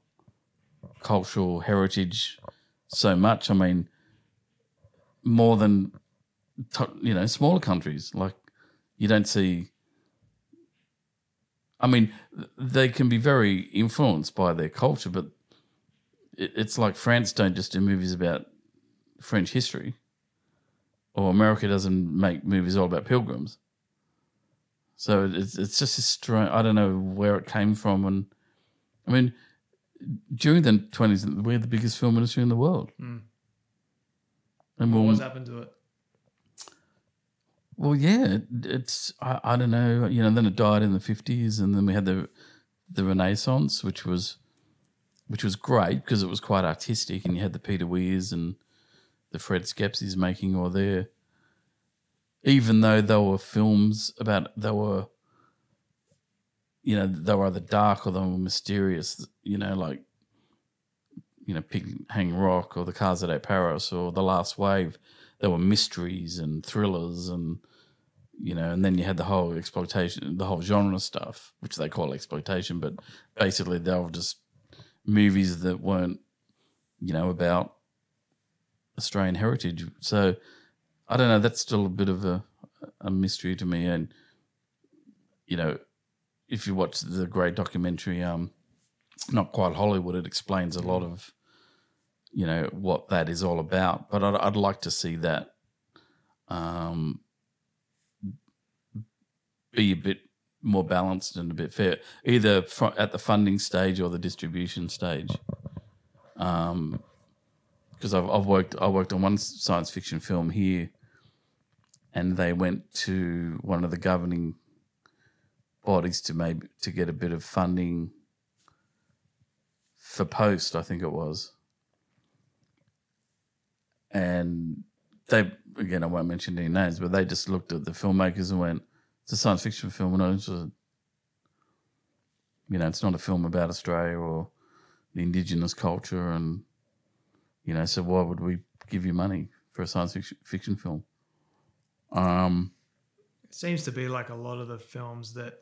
cultural heritage so much? I mean, more than you know smaller countries. Like, you don't see. I mean, they can be very influenced by their culture, but it's like France don't just do movies about French history, or America doesn't make movies all about pilgrims. So it's it's just a strange. I don't know where it came from, and I mean, during the twenties, we're the biggest film industry in the world. Hmm. And What we'll, was happened to it? well, yeah, it- it's I, I don't know, you know. Then it died in the fifties, and then we had the the Renaissance, which was which was great because it was quite artistic, and you had the Peter Weirs and the Fred Schepisi making all there. Even though they were films about, they were, you know, they were either dark or they were mysterious. You know, like you know, Pig Hang Rock or the Casa de Paris or The Last Wave. There were mysteries and thrillers and you know, and then you had the whole exploitation, the whole genre stuff, which they call exploitation, but basically they were just movies that weren't, you know, about Australian heritage. So I don't know. That's still a bit of a a mystery to me. And you know, if you watch the great documentary, um, not quite Hollywood, it explains a lot of, you know, what that is all about. But I'd, I'd like to see that um, be a bit more balanced and a bit fair, either fro- at the funding stage or the distribution stage. Um, because I've, I've worked I worked on one science fiction film here, and they went to one of the governing bodies to maybe to get a bit of funding for post, I think it was. And they again, I won't mention any names, but they just looked at the filmmakers and went, "It's a science fiction film, and it's a, you know, it's not a film about Australia or the indigenous culture, and you know, so why would we give you money for a science fiction, fiction film?" Um, It seems to be like a lot of the films that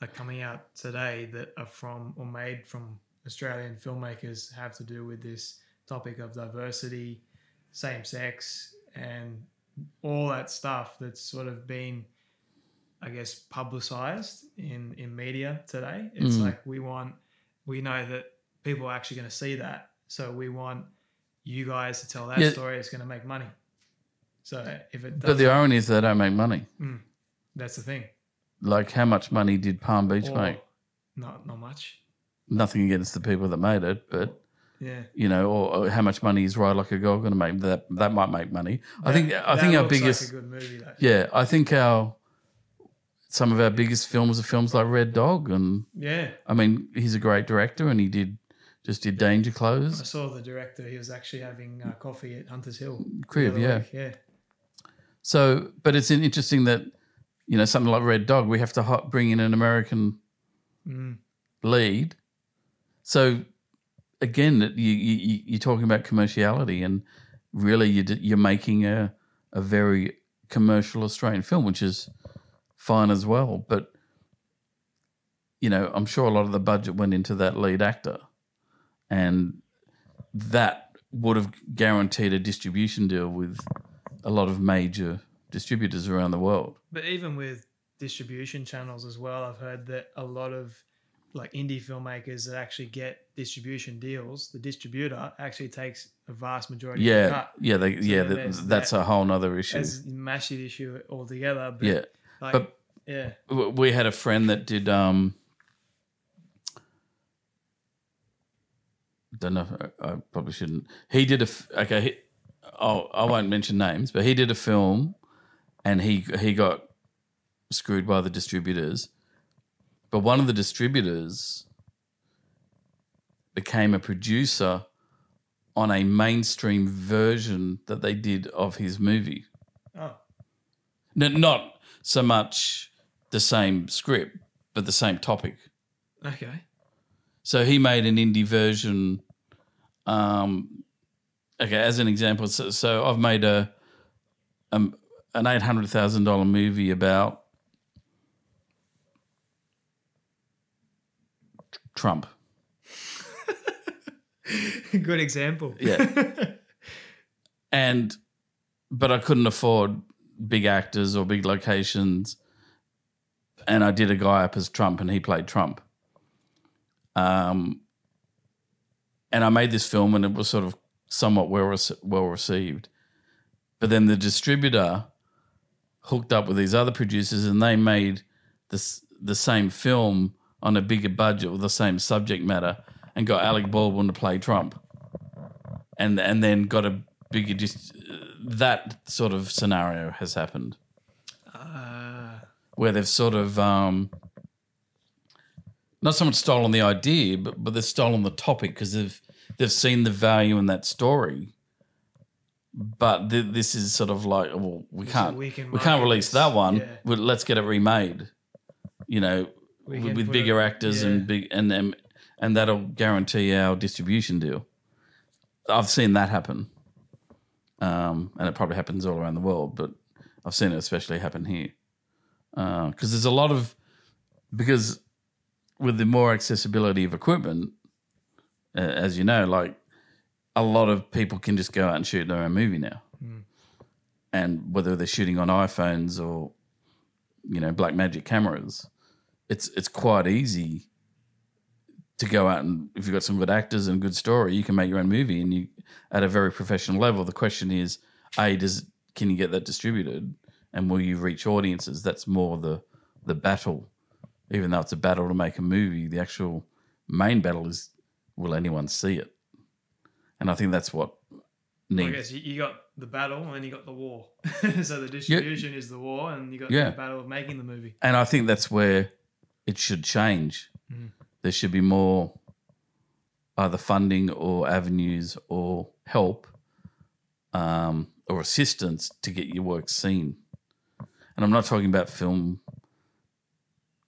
are coming out today that are from or made from Australian filmmakers have to do with this topic of diversity, same sex, and all that stuff that's sort of been, I guess, publicized in in media today. It's Mm. like we want, we know that people are actually going to see that, so we want you guys to tell that Yeah. story. It's going to make money. So if it but the irony is they don't make money. that's the thing. Like, how much money did Palm Beach Or make? Not not much. Nothing against the people that made it, but Yeah. you know, or, or how much money is Ride Like a Girl going to make? That that might make money. I think I think our biggest like a good movie yeah, I think our some of our biggest films are films like Red Dog, and Yeah. I mean he's a great director, and he did just did Danger Close. I saw the director. He was actually having uh, coffee at Hunters Hill. Kriv, yeah. week, Yeah. So, but it's interesting that you know something like Red Dog, we have to ho- bring in an American Mm. lead. So again, that you, you you're talking about commerciality, and really you you're making a a very commercial Australian film, which is fine as well. But you know, I'm sure a lot of the budget went into that lead actor, and that would have guaranteed a distribution deal with a lot of major distributors around the world. But even with distribution channels as well, I've heard that a lot of like indie filmmakers that actually get distribution deals, the distributor actually takes a vast majority of the Yeah, cut. yeah, they, yeah. That, that's that- a whole nother issue. As massive issue altogether. But yeah, like, but- yeah. We had a friend that did um don't know I I probably shouldn't he did a okay he, oh I won't mention names but he did a film and he he got screwed by the distributors. But one of the distributors became a producer on a mainstream version that they did of his movie. Oh, no, not so much the same script, but the same topic. okay. So he made an indie version. Um, okay, as an example, so, so I've made a um, an eight hundred thousand dollar movie about Trump. [LAUGHS] Good example. Yeah. [LAUGHS] and but I couldn't afford big actors or big locations, and I did a guy up as Trump, and he played Trump. Um, and I made this film, and it was sort of somewhat well well received. But then the distributor hooked up with these other producers, and they made this the same film on a bigger budget with the same subject matter, and got Alec Baldwin to play Trump and and then got a bigger just that sort of scenario has happened Uh, where they've sort of um not so much stolen the idea but but they've stolen the topic because they've they've seen the value in that story but th- this is sort of like well we can't we we, can can't release that one yeah. but let's get it remade you know with, with bigger it- actors yeah. and big and and and that'll guarantee our distribution deal. I've seen that happen, um, and it probably happens all around the world, but I've seen it especially happen here. Because there's a lot of because with the more accessibility of equipment, uh, as you know, like a lot of people can just go out and shoot their own movie now, and whether they're shooting on iPhones or you know Blackmagic cameras it's it's quite easy to go out and if you've got some good actors and good story, you can make your own movie and you at a very professional level. The question is, a does can you get that distributed and will you reach audiences? That's more the the battle. Even though it's a battle to make a movie, the actual main battle is will anyone see it? And I think that's what I guess you, got the battle and then you got the war. [LAUGHS] so the distribution is the war, and you got Yeah. the battle of making the movie. And I think that's where it should change. Mm. There should be more either funding or avenues or help um, or assistance to get your work seen. And I'm not talking about film,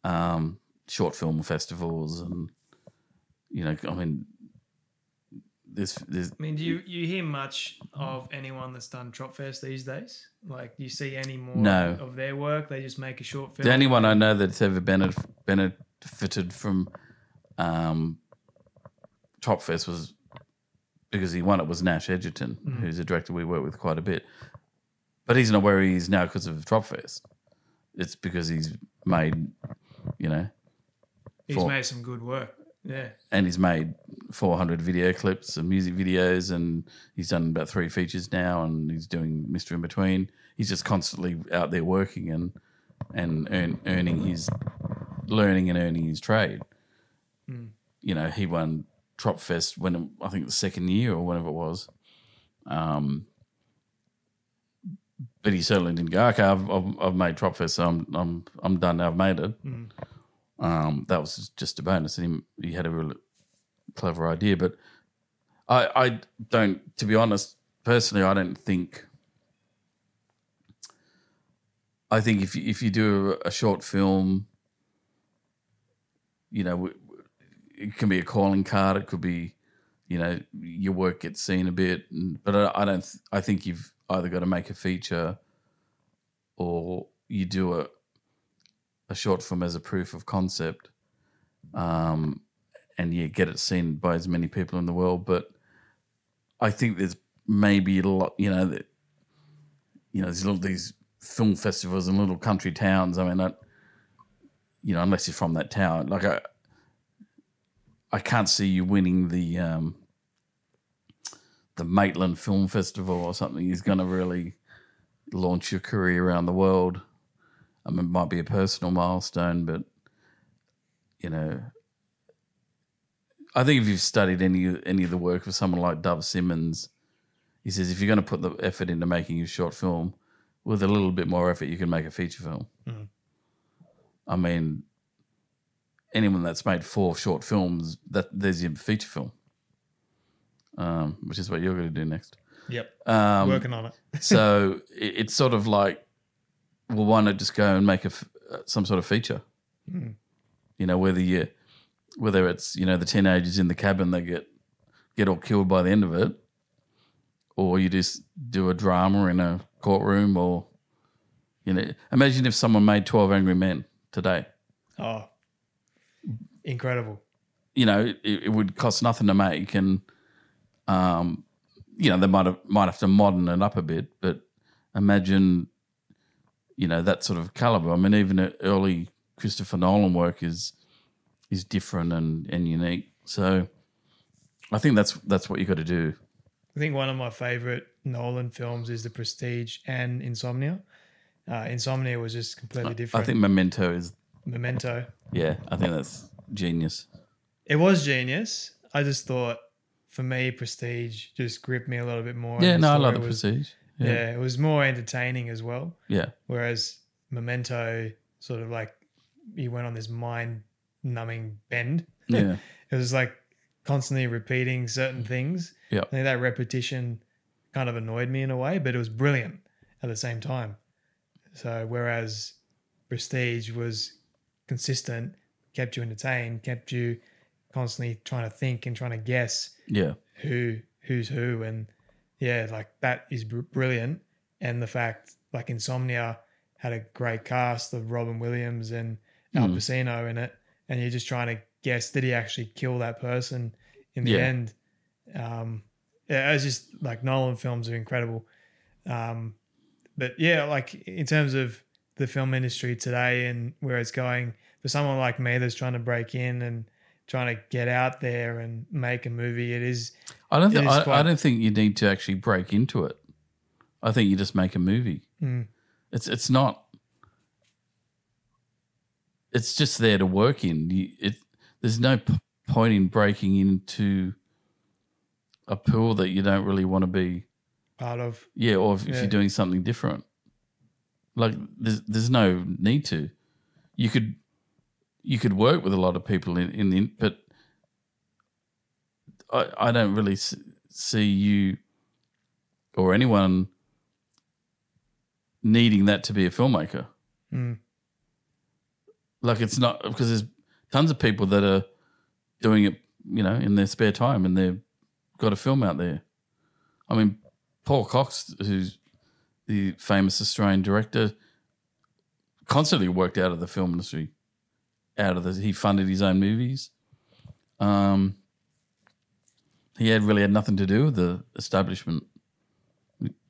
um, short film festivals, and you know, I mean, there's, there's I mean, do you you hear much of anyone that's done Tropfest these days? Like, do you see any more No. of their work? They just make a short film. The only one I know that's ever benef- benefited from um, Tropfest was because he won it was Nash Edgerton, mm. who's a director we work with quite a bit. But he's not where he is now because of Tropfest. It's because he's made, you know, He's for- made some good work. Yeah. and he's made 400 video clips and music videos, and he's done about three features now, and he's doing Mr. Inbetween. He's just constantly out there working and and earn, earning his learning and earning his trade. Mm. You know, he won Tropfest when I think the second year or whenever it was. Um, but he certainly didn't go. Okay, I've I've, I've made Tropfest, so I'm I'm I'm done. now, I've made it. Um, that was just a bonus, and he, he had a real clever idea. But I I don't, to be honest, personally, I don't think. I think if you, if you do a short film, you know, it can be a calling card. It could be, you know, your work gets seen a bit. But I, I don't. th- I think you've either got to make a feature, or you do a a short film as a proof of concept, um, and you get it seen by as many people in the world. But I think there's maybe a lot. You know that. You know, there's little these film festivals in little country towns. I mean, I, you know, unless you're from that town, like I, I can't see you winning the um, the Maitland Film Festival or something. Is going to really launch your career around the world. I mean, it might be a personal milestone, but you know, I think if you've studied any any of the work of someone like Dov Simens, he says if you're going to put the effort into making your short film, with a little bit more effort, you can make a feature film. I mean, anyone that's made four short films, that there's your feature film, um, which is what you're going to do next. Yep. Um, Working on it. [LAUGHS] so [LAUGHS] it, it's sort of like, well, why not just go and make a f- uh, some sort of feature? You know, whether you whether it's you know the teenagers in the cabin that get get all killed by the end of it, or you just do a drama in a courtroom, or you know, imagine if someone made Twelve Angry Men today. Oh, incredible. you know, it, it would cost nothing to make, and um, you know, they might have might have to modern it up a bit, but imagine, you know, that sort of caliber. I mean, even early Christopher Nolan work is is different and and unique. So, I think that's that's what you got to do. I think one of my favorite Nolan films is The Prestige and Insomnia. Uh, Insomnia was just completely different. I think Memento is, Memento. yeah, I think that's genius. It was genius. I just thought, for me, Prestige just gripped me a little bit more. Yeah, no, I love the was- Prestige. Yeah. Yeah, it was more entertaining as well. yeah, Whereas Memento sort of like he went on this mind numbing bend. [LAUGHS] yeah, It was like constantly repeating certain things. yeah. I think that repetition kind of annoyed me in a way, but it was brilliant at the same time. So whereas Prestige was consistent, kept you entertained, kept you constantly trying to think and trying to guess yeah. who who's who, and yeah, like that is br- brilliant. And the fact like Insomnia had a great cast of Robin Williams and Al Mm. Pacino in it, and you're just trying to guess did he actually kill that person in the Yeah. end. Um, yeah, was just like Nolan films are incredible. Um, but yeah, like in terms of the film industry today and where it's going, for someone like me that's trying to break in and trying to get out there and make a movie, it is I don't think I, I don't think you need to actually break into it. I think you just make a movie. Mm. It's it's not. It's just there to work in. You, it there's no p- point in breaking into a pool that you don't really want to be. part of. Yeah, or if, if you're doing something different, like there's there's no need to. You could you could work with a lot of people in in the but I I don't really see you or anyone needing that to be a filmmaker. Mm. Like it's not because there's tons of people that are doing it, you know, in their spare time and they've got a film out there. I mean, Paul Cox, who's the famous Australian director, constantly worked out of the film industry. Out of the, he funded his own movies. Um, he had really had nothing to do with the establishment.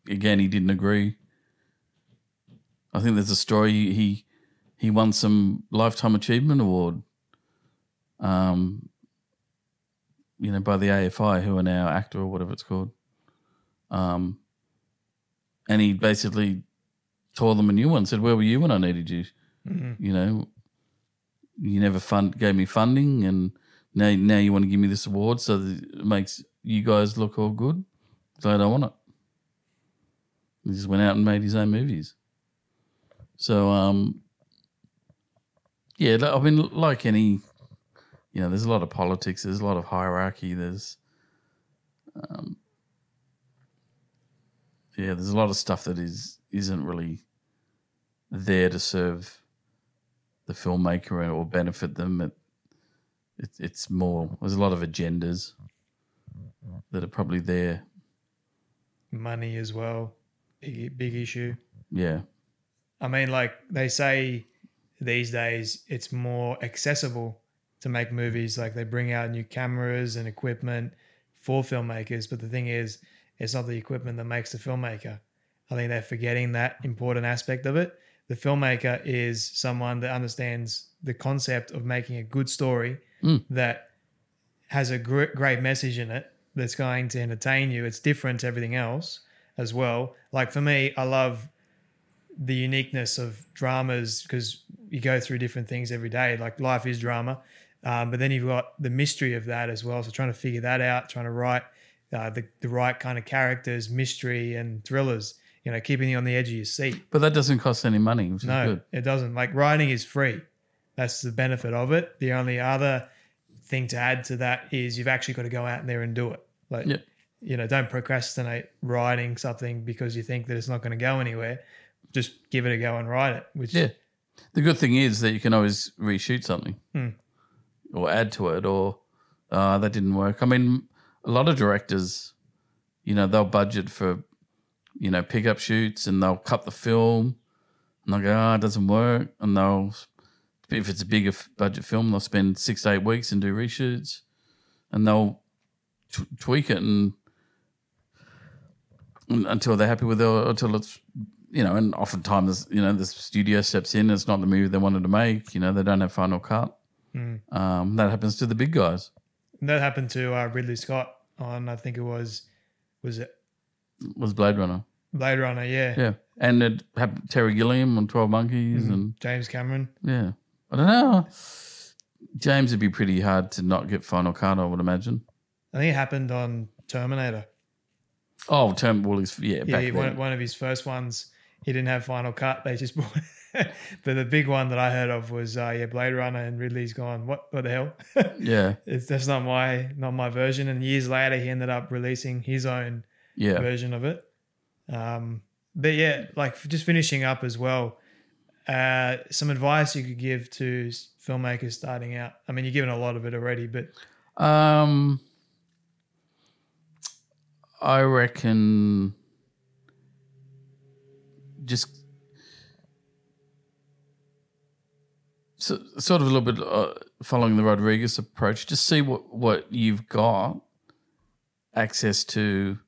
Again, he didn't agree. I think there's a story he he won some lifetime achievement award. Um, you know, by the AFI, who are now actor or whatever it's called. Um, and he basically tore them a new one. Said, "Where were you when I needed you? Mhm. You know, you never fund gave me funding, and now now you want to give me this award so it makes you guys look all good. So I don't want it. He just went out and made his own movies. So um, yeah, I mean, like any, you know, there's a lot of politics. There's a lot of hierarchy. There's, um, yeah, there's a lot of stuff that is isn't really there to serve the filmmaker or benefit them. It, it, it's more. There's a lot of agendas that are probably there. Money as well, big big issue. Yeah, I mean, like they say these days, it's more accessible to make movies. Like they bring out new cameras and equipment for filmmakers, but the thing is, it's not the equipment that makes the filmmaker. I think they're forgetting that important aspect of it. The filmmaker is someone that understands the concept of making a good story that has a gr- great message in it that's going to entertain you. It's different to everything else as well. Like for me, I love the uniqueness of dramas because you go through different things every day. Like life is drama, um, but then you've got the mystery of that as well. So trying to figure that out, trying to write uh, the the right kind of characters, mystery and thrillers. You know, keeping you on the edge of your seat. but that doesn't cost any money, which is No, good. it doesn't. Like writing is free. That's the benefit of it. The only other thing to add to that is you've actually got to go out there and do it. Like, Yeah. you know, don't procrastinate writing something because you think that it's not going to go anywhere. Just give it a go and write it. Which Yeah. The good thing is that you can always reshoot something Hmm. or add to it, or uh, that didn't work. I mean, a lot of directors, you know, they'll budget for, you know, pickup shoots and they'll cut the film and they'll go, oh, it doesn't work. And they'll, if it's a bigger budget film, they'll spend six to eight weeks and do reshoots and they'll t- tweak it and, and until they're happy with it, or until it's you know, and oftentimes, you know, the studio steps in. It's not the movie they wanted to make. You know, they don't have final cut. Um, that happens to the big guys. And that happened to uh, Ridley Scott on, I think it was, was it Was Blade Runner? Blade Runner? Yeah. Yeah, and it had Terry Gilliam on Twelve Monkeys, and James Cameron. yeah, I don't know. James would be pretty hard to not get final cut. I would imagine. I think it happened on Terminator. Oh, Term Woolies, yeah, Yeah, back he- then. one, one of his first ones, he didn't have final cut. They just [LAUGHS] brought. but the big one that I heard of was uh, yeah, Blade Runner, and Ridley's gone. What? What the hell? [LAUGHS] yeah, it's that's not my not my version. And years later, he ended up releasing his own yeah, version of it. Um, but yeah, like just finishing up as well. Uh, some advice you could give to filmmakers starting out. I mean, you're given a lot of it already, but Um, I reckon just so, sort of a little bit uh, following the Rodriguez approach. Just see what what you've got access to,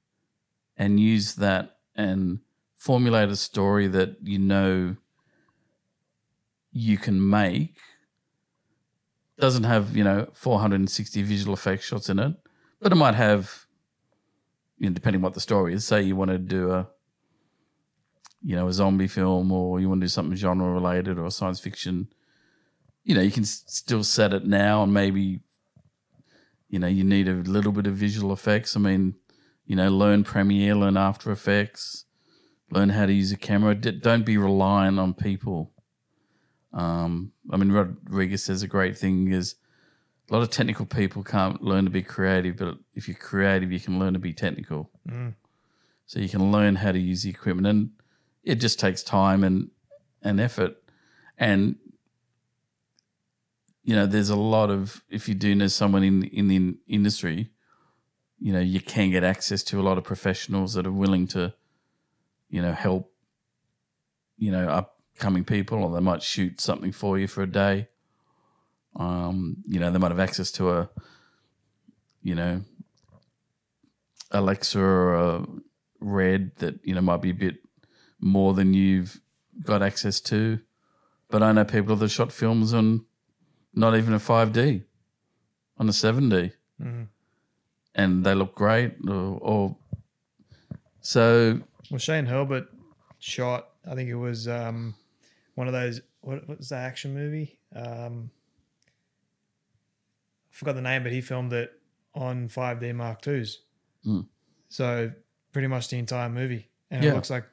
and use that and formulate a story that you know you can make doesn't have you know 460 visual effects shots in it, but it might have, you know, depending what the story is. Say you want to do a, you know, a zombie film, or you want to do something genre related or science fiction. You know, you can s- still set it now, and maybe, you know, you need a little bit of visual effects. I mean, you know, learn Premiere, learn After Effects, learn how to use a camera. D- don't be reliant on people. Um, I mean, Rodriguez says a great thing is a lot of technical people can't learn to be creative, but if you're creative, you can learn to be technical. So you can learn how to use the equipment, and it just takes time and and effort. And you know, there's a lot of if you do know someone in in the industry, you know, you can get access to a lot of professionals that are willing to, you know, help. You know, upcoming people, or they might shoot something for you for a day. Um, you know, they might have access to a, you know, Alexa or a Red that you know might be a bit more than you've got access to. But I know people that shot films on not even a five D, on a seven D, and they look great. Or, or so well, Shane Hurlbut shot. I think it was um, one of those. What, what was that action movie? Um, forgot the name, but he filmed it on 5D Mark IIs. Mm. So pretty much the entire movie, and Yeah. it looks like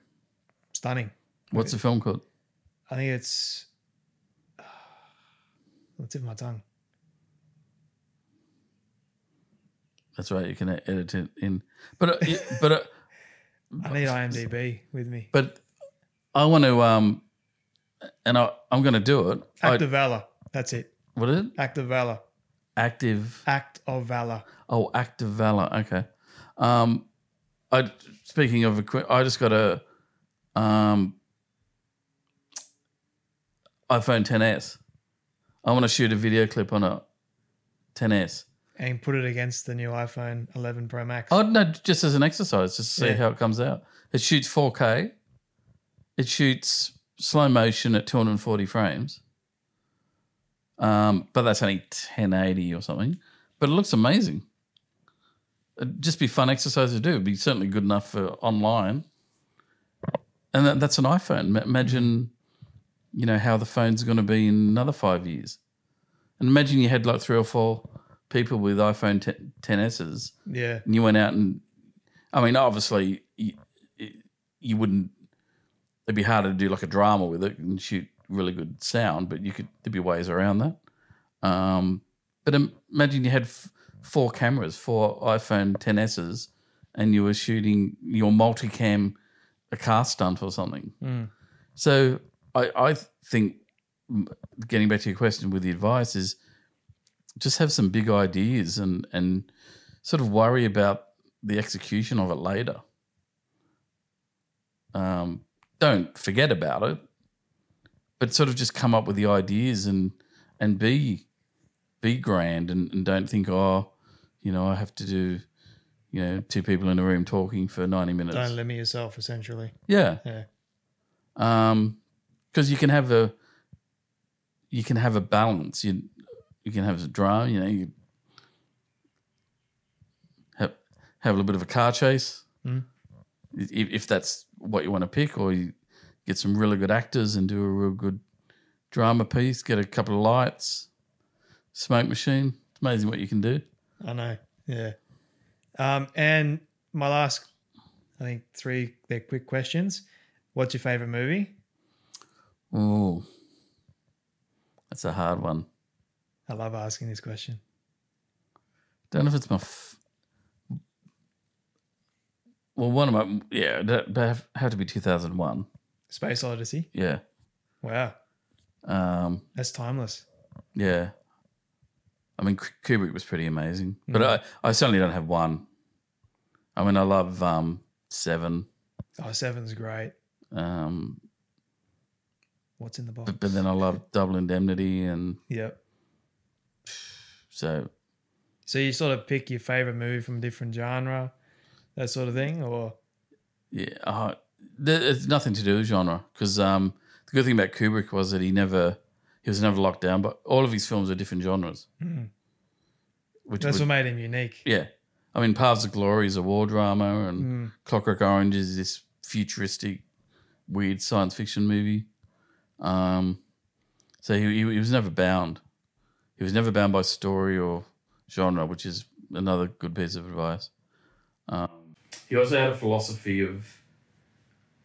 stunning. What's the film called? I think it's [SIGHS] on the tip of my tongue. That's right. You can edit it in, but uh, but uh, [LAUGHS] I need IMDb with me. but I want to um, and I I'm going to do it. I, Act of Valor. That's it. what is it? Act of Valor. Active. Act of Valor. Oh, active valor. Okay. Um, I speaking of equi- I just got a um iPhone 10s. I want to shoot a video clip on a 10s. And put it against the new iPhone 11 Pro Max. Oh no, just as an exercise, just to see Yeah. how it comes out. It shoots 4K. It shoots slow motion at 240 frames. Um, but that's only 1080 or something. But it looks amazing. It'd just be fun exercise to do. It'd be certainly good enough for online. And that, that's an iPhone. Ma- Imagine, you know, how the phone's going to be in another five years. And imagine you had like three or four people with iPhone 10, 10s's Yeah. and you went out and I mean, obviously, you, you wouldn't. It'd be harder to do like a drama with it and shoot really good sound, but you could. There'd be ways around that. Um, but imagine you had f- four cameras, four iPhone 10s's, and you were shooting your multicam a car stunt or something. So I, I think getting back to your question with the advice is just have some big ideas and and sort of worry about the execution of it later. Um, don't forget about it, but sort of just come up with the ideas and and be be grand and, and don't think oh you know I have to do you know two people in a room talking for ninety minutes. Don't limit yourself, essentially. Yeah, Yeah. um, because you can have a you can have a balance. You you can have a drama. You know, you have have a little bit of a car chase, if, if that's what you want to pick, or you get some really good actors and do a real good drama piece. Get a couple of lights, smoke machine. It's amazing what you can do. I know. Yeah. Um, and my last, I think three, they're quick questions. What's your favorite movie? Oh, that's a hard one. I love asking this question. Don't know if it's my. F- well, one of my yeah, that have, had to be two thousand one. Space Odyssey. Yeah, Wow. um, That's timeless. yeah. I mean, Kubrick was pretty amazing, but I, I certainly don't have one. I mean, I love um, Seven, Oh, Seven's great. um, What's in the box? but, but then I love Double Indemnity, and Yep. So So you sort of pick your favorite movie from a different genre, that sort of thing, or Yeah, uh, there- it's nothing to do with genre because um, the good thing about Kubrick was that he never he was never locked down, but all of his films are different genres. Which that's would- what made him unique. yeah, I mean, Paths of Glory is a war drama, and Clockwork Orange is this futuristic, weird science fiction movie. Um, so he, he he was never bound. He was never bound by story or genre, which is another good piece of advice. Um, he also had a philosophy of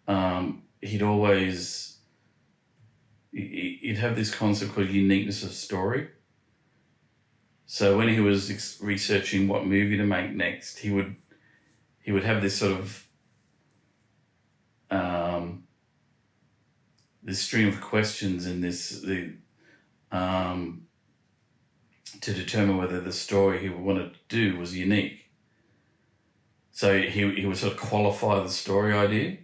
um, he'd always he- he'd have this concept called uniqueness of story. So when he was researching what movie to make next, he would he would have this sort of um, this stream of questions and this the um, to determine whether the story he wanted to do was unique. So he he would sort of qualify the story idea.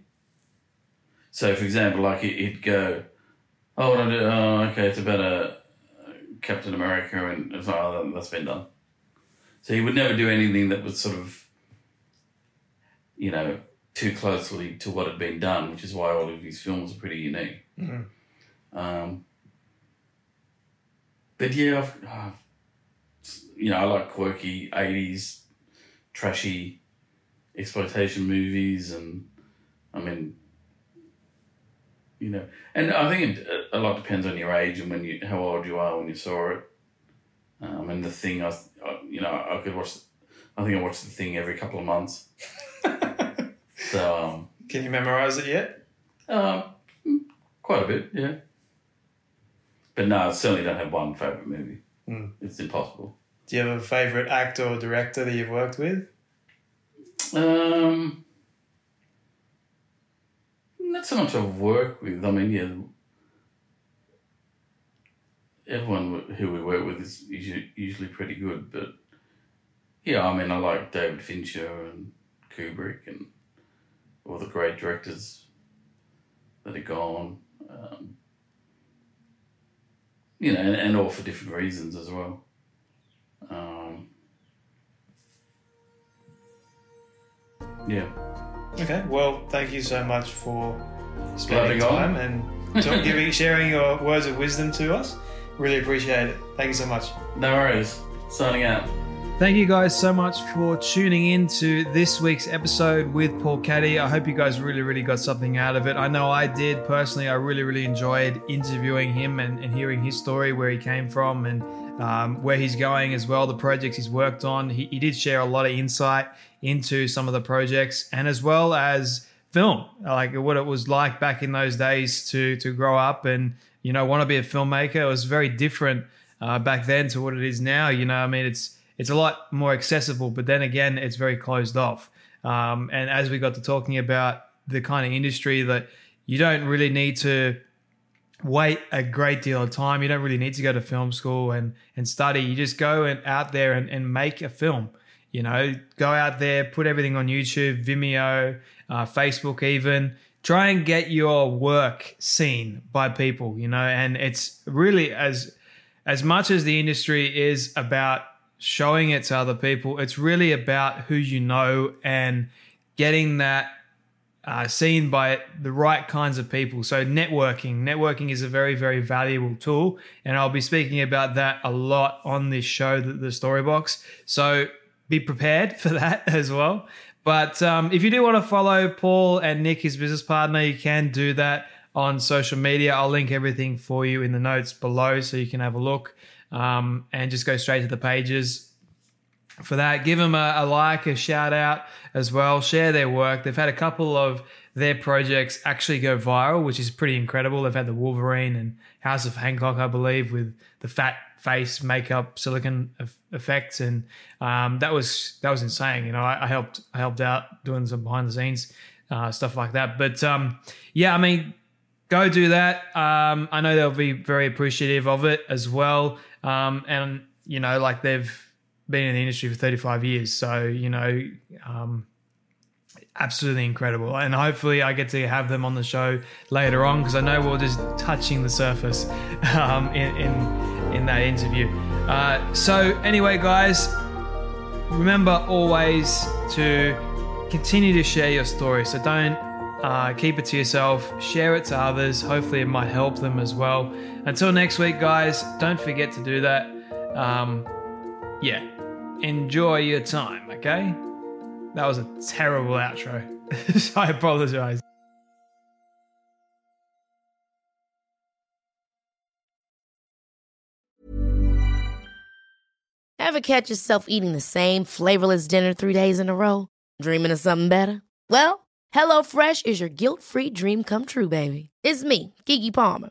So, for example, like he- he'd go, "Oh, what I do? Oh, okay, it's about a Captain America," and it's like, "Oh, that- that's been done." So he would never do anything that was sort of, you know, too closely to what had been done, which is why all of his films are pretty unique. Um, but yeah, I've, uh, you know, I like quirky '80s, trashy exploitation movies, and I mean, you know, and I think it, a lot depends on your age and when you how old you are when you saw it. Um, and the thing, I, I, you know, I could watch. I think I watch the thing every couple of months. [LAUGHS] so, um, Can you memorize it yet? uh, quite a bit, yeah. But no, I certainly don't have one favorite movie. Mm. It's impossible. Do you have a favorite actor or director that you've worked with? Um, not so much I've worked with. I mean, yeah, everyone who we work with is usually, pretty good. But yeah, I mean, I like David Fincher and Kubrick and all the great directors that are gone. Um, you know, and, and all for different reasons as well. Um, yeah. Okay, well, thank you so much for spending Loving on. time and talk, giving, [LAUGHS] sharing your words of wisdom to us. Really appreciate it. Thank you so much. No worries. Signing out. Thank you guys so much for tuning in to this week's episode with Paul Katte. I hope you guys really, really got something out of it. I know I did personally. I really, really enjoyed interviewing him and, and hearing his story, where he came from and um, where he's going as well, the projects he's worked on. He, he did share a lot of insight into some of the projects and as well as film, like what it was like back in those days to to grow up and you know want to be a filmmaker. It was very different uh, back then to what it is now. You know, I mean, it's it's a lot more accessible, but then again, it's very closed off. Um, and as we got to talking about the kind of industry that you don't really need to wait a great deal of time. You don't really need to go to film school and and study. You just go and out there and, and make a film. You know, go out there, put everything on YouTube, Vimeo, uh, Facebook, even. Try and get your work seen by people. You know, and it's really as as much as the industry is about showing it to other people, it's really about who you know and getting that uh, seen by the right kinds of people. So, networking. Networking is a very, very valuable tool. And I'll be speaking about that a lot on this show, the, the Story Box. So, be prepared [LAUGHS] for that as well. But um, if you do want to follow Paul and Nick, his business partner, you can do that on social media. I'll link everything for you in the notes below so you can have a look um, and just go straight to the pages for that. Give them a, a, like, a shout out as well. Share their work. They've had a couple of their projects actually go viral, which is pretty incredible. They've had the Wolverine and House of Hancock, I believe, with the fat face makeup silicone effects, and um, that was that was insane. You know, I, I, helped I helped out doing some behind the scenes uh, stuff like that. But um, yeah, I mean, go do that. Um, I know they'll be very appreciative of it as well. Um, and you know, like they've been in the industry for 35 years, so you know, um, absolutely incredible. And hopefully, I get to have them on the show later on because I know we're just touching the surface [LAUGHS] um, in, in in that interview. Uh, so anyway, guys, remember always to continue to share your story. So don't uh, keep it to yourself, share it to others. Hopefully, it might help them as well. Until next week, guys, don't forget to do that. Um, yeah, enjoy your time, okay? That was a terrible outro. [LAUGHS] I apologize. Ever catch yourself eating the same flavorless dinner three days in a row? Dreaming of something better? Well, HelloFresh is your guilt free dream come true, baby. It's me, Gigi Palmer.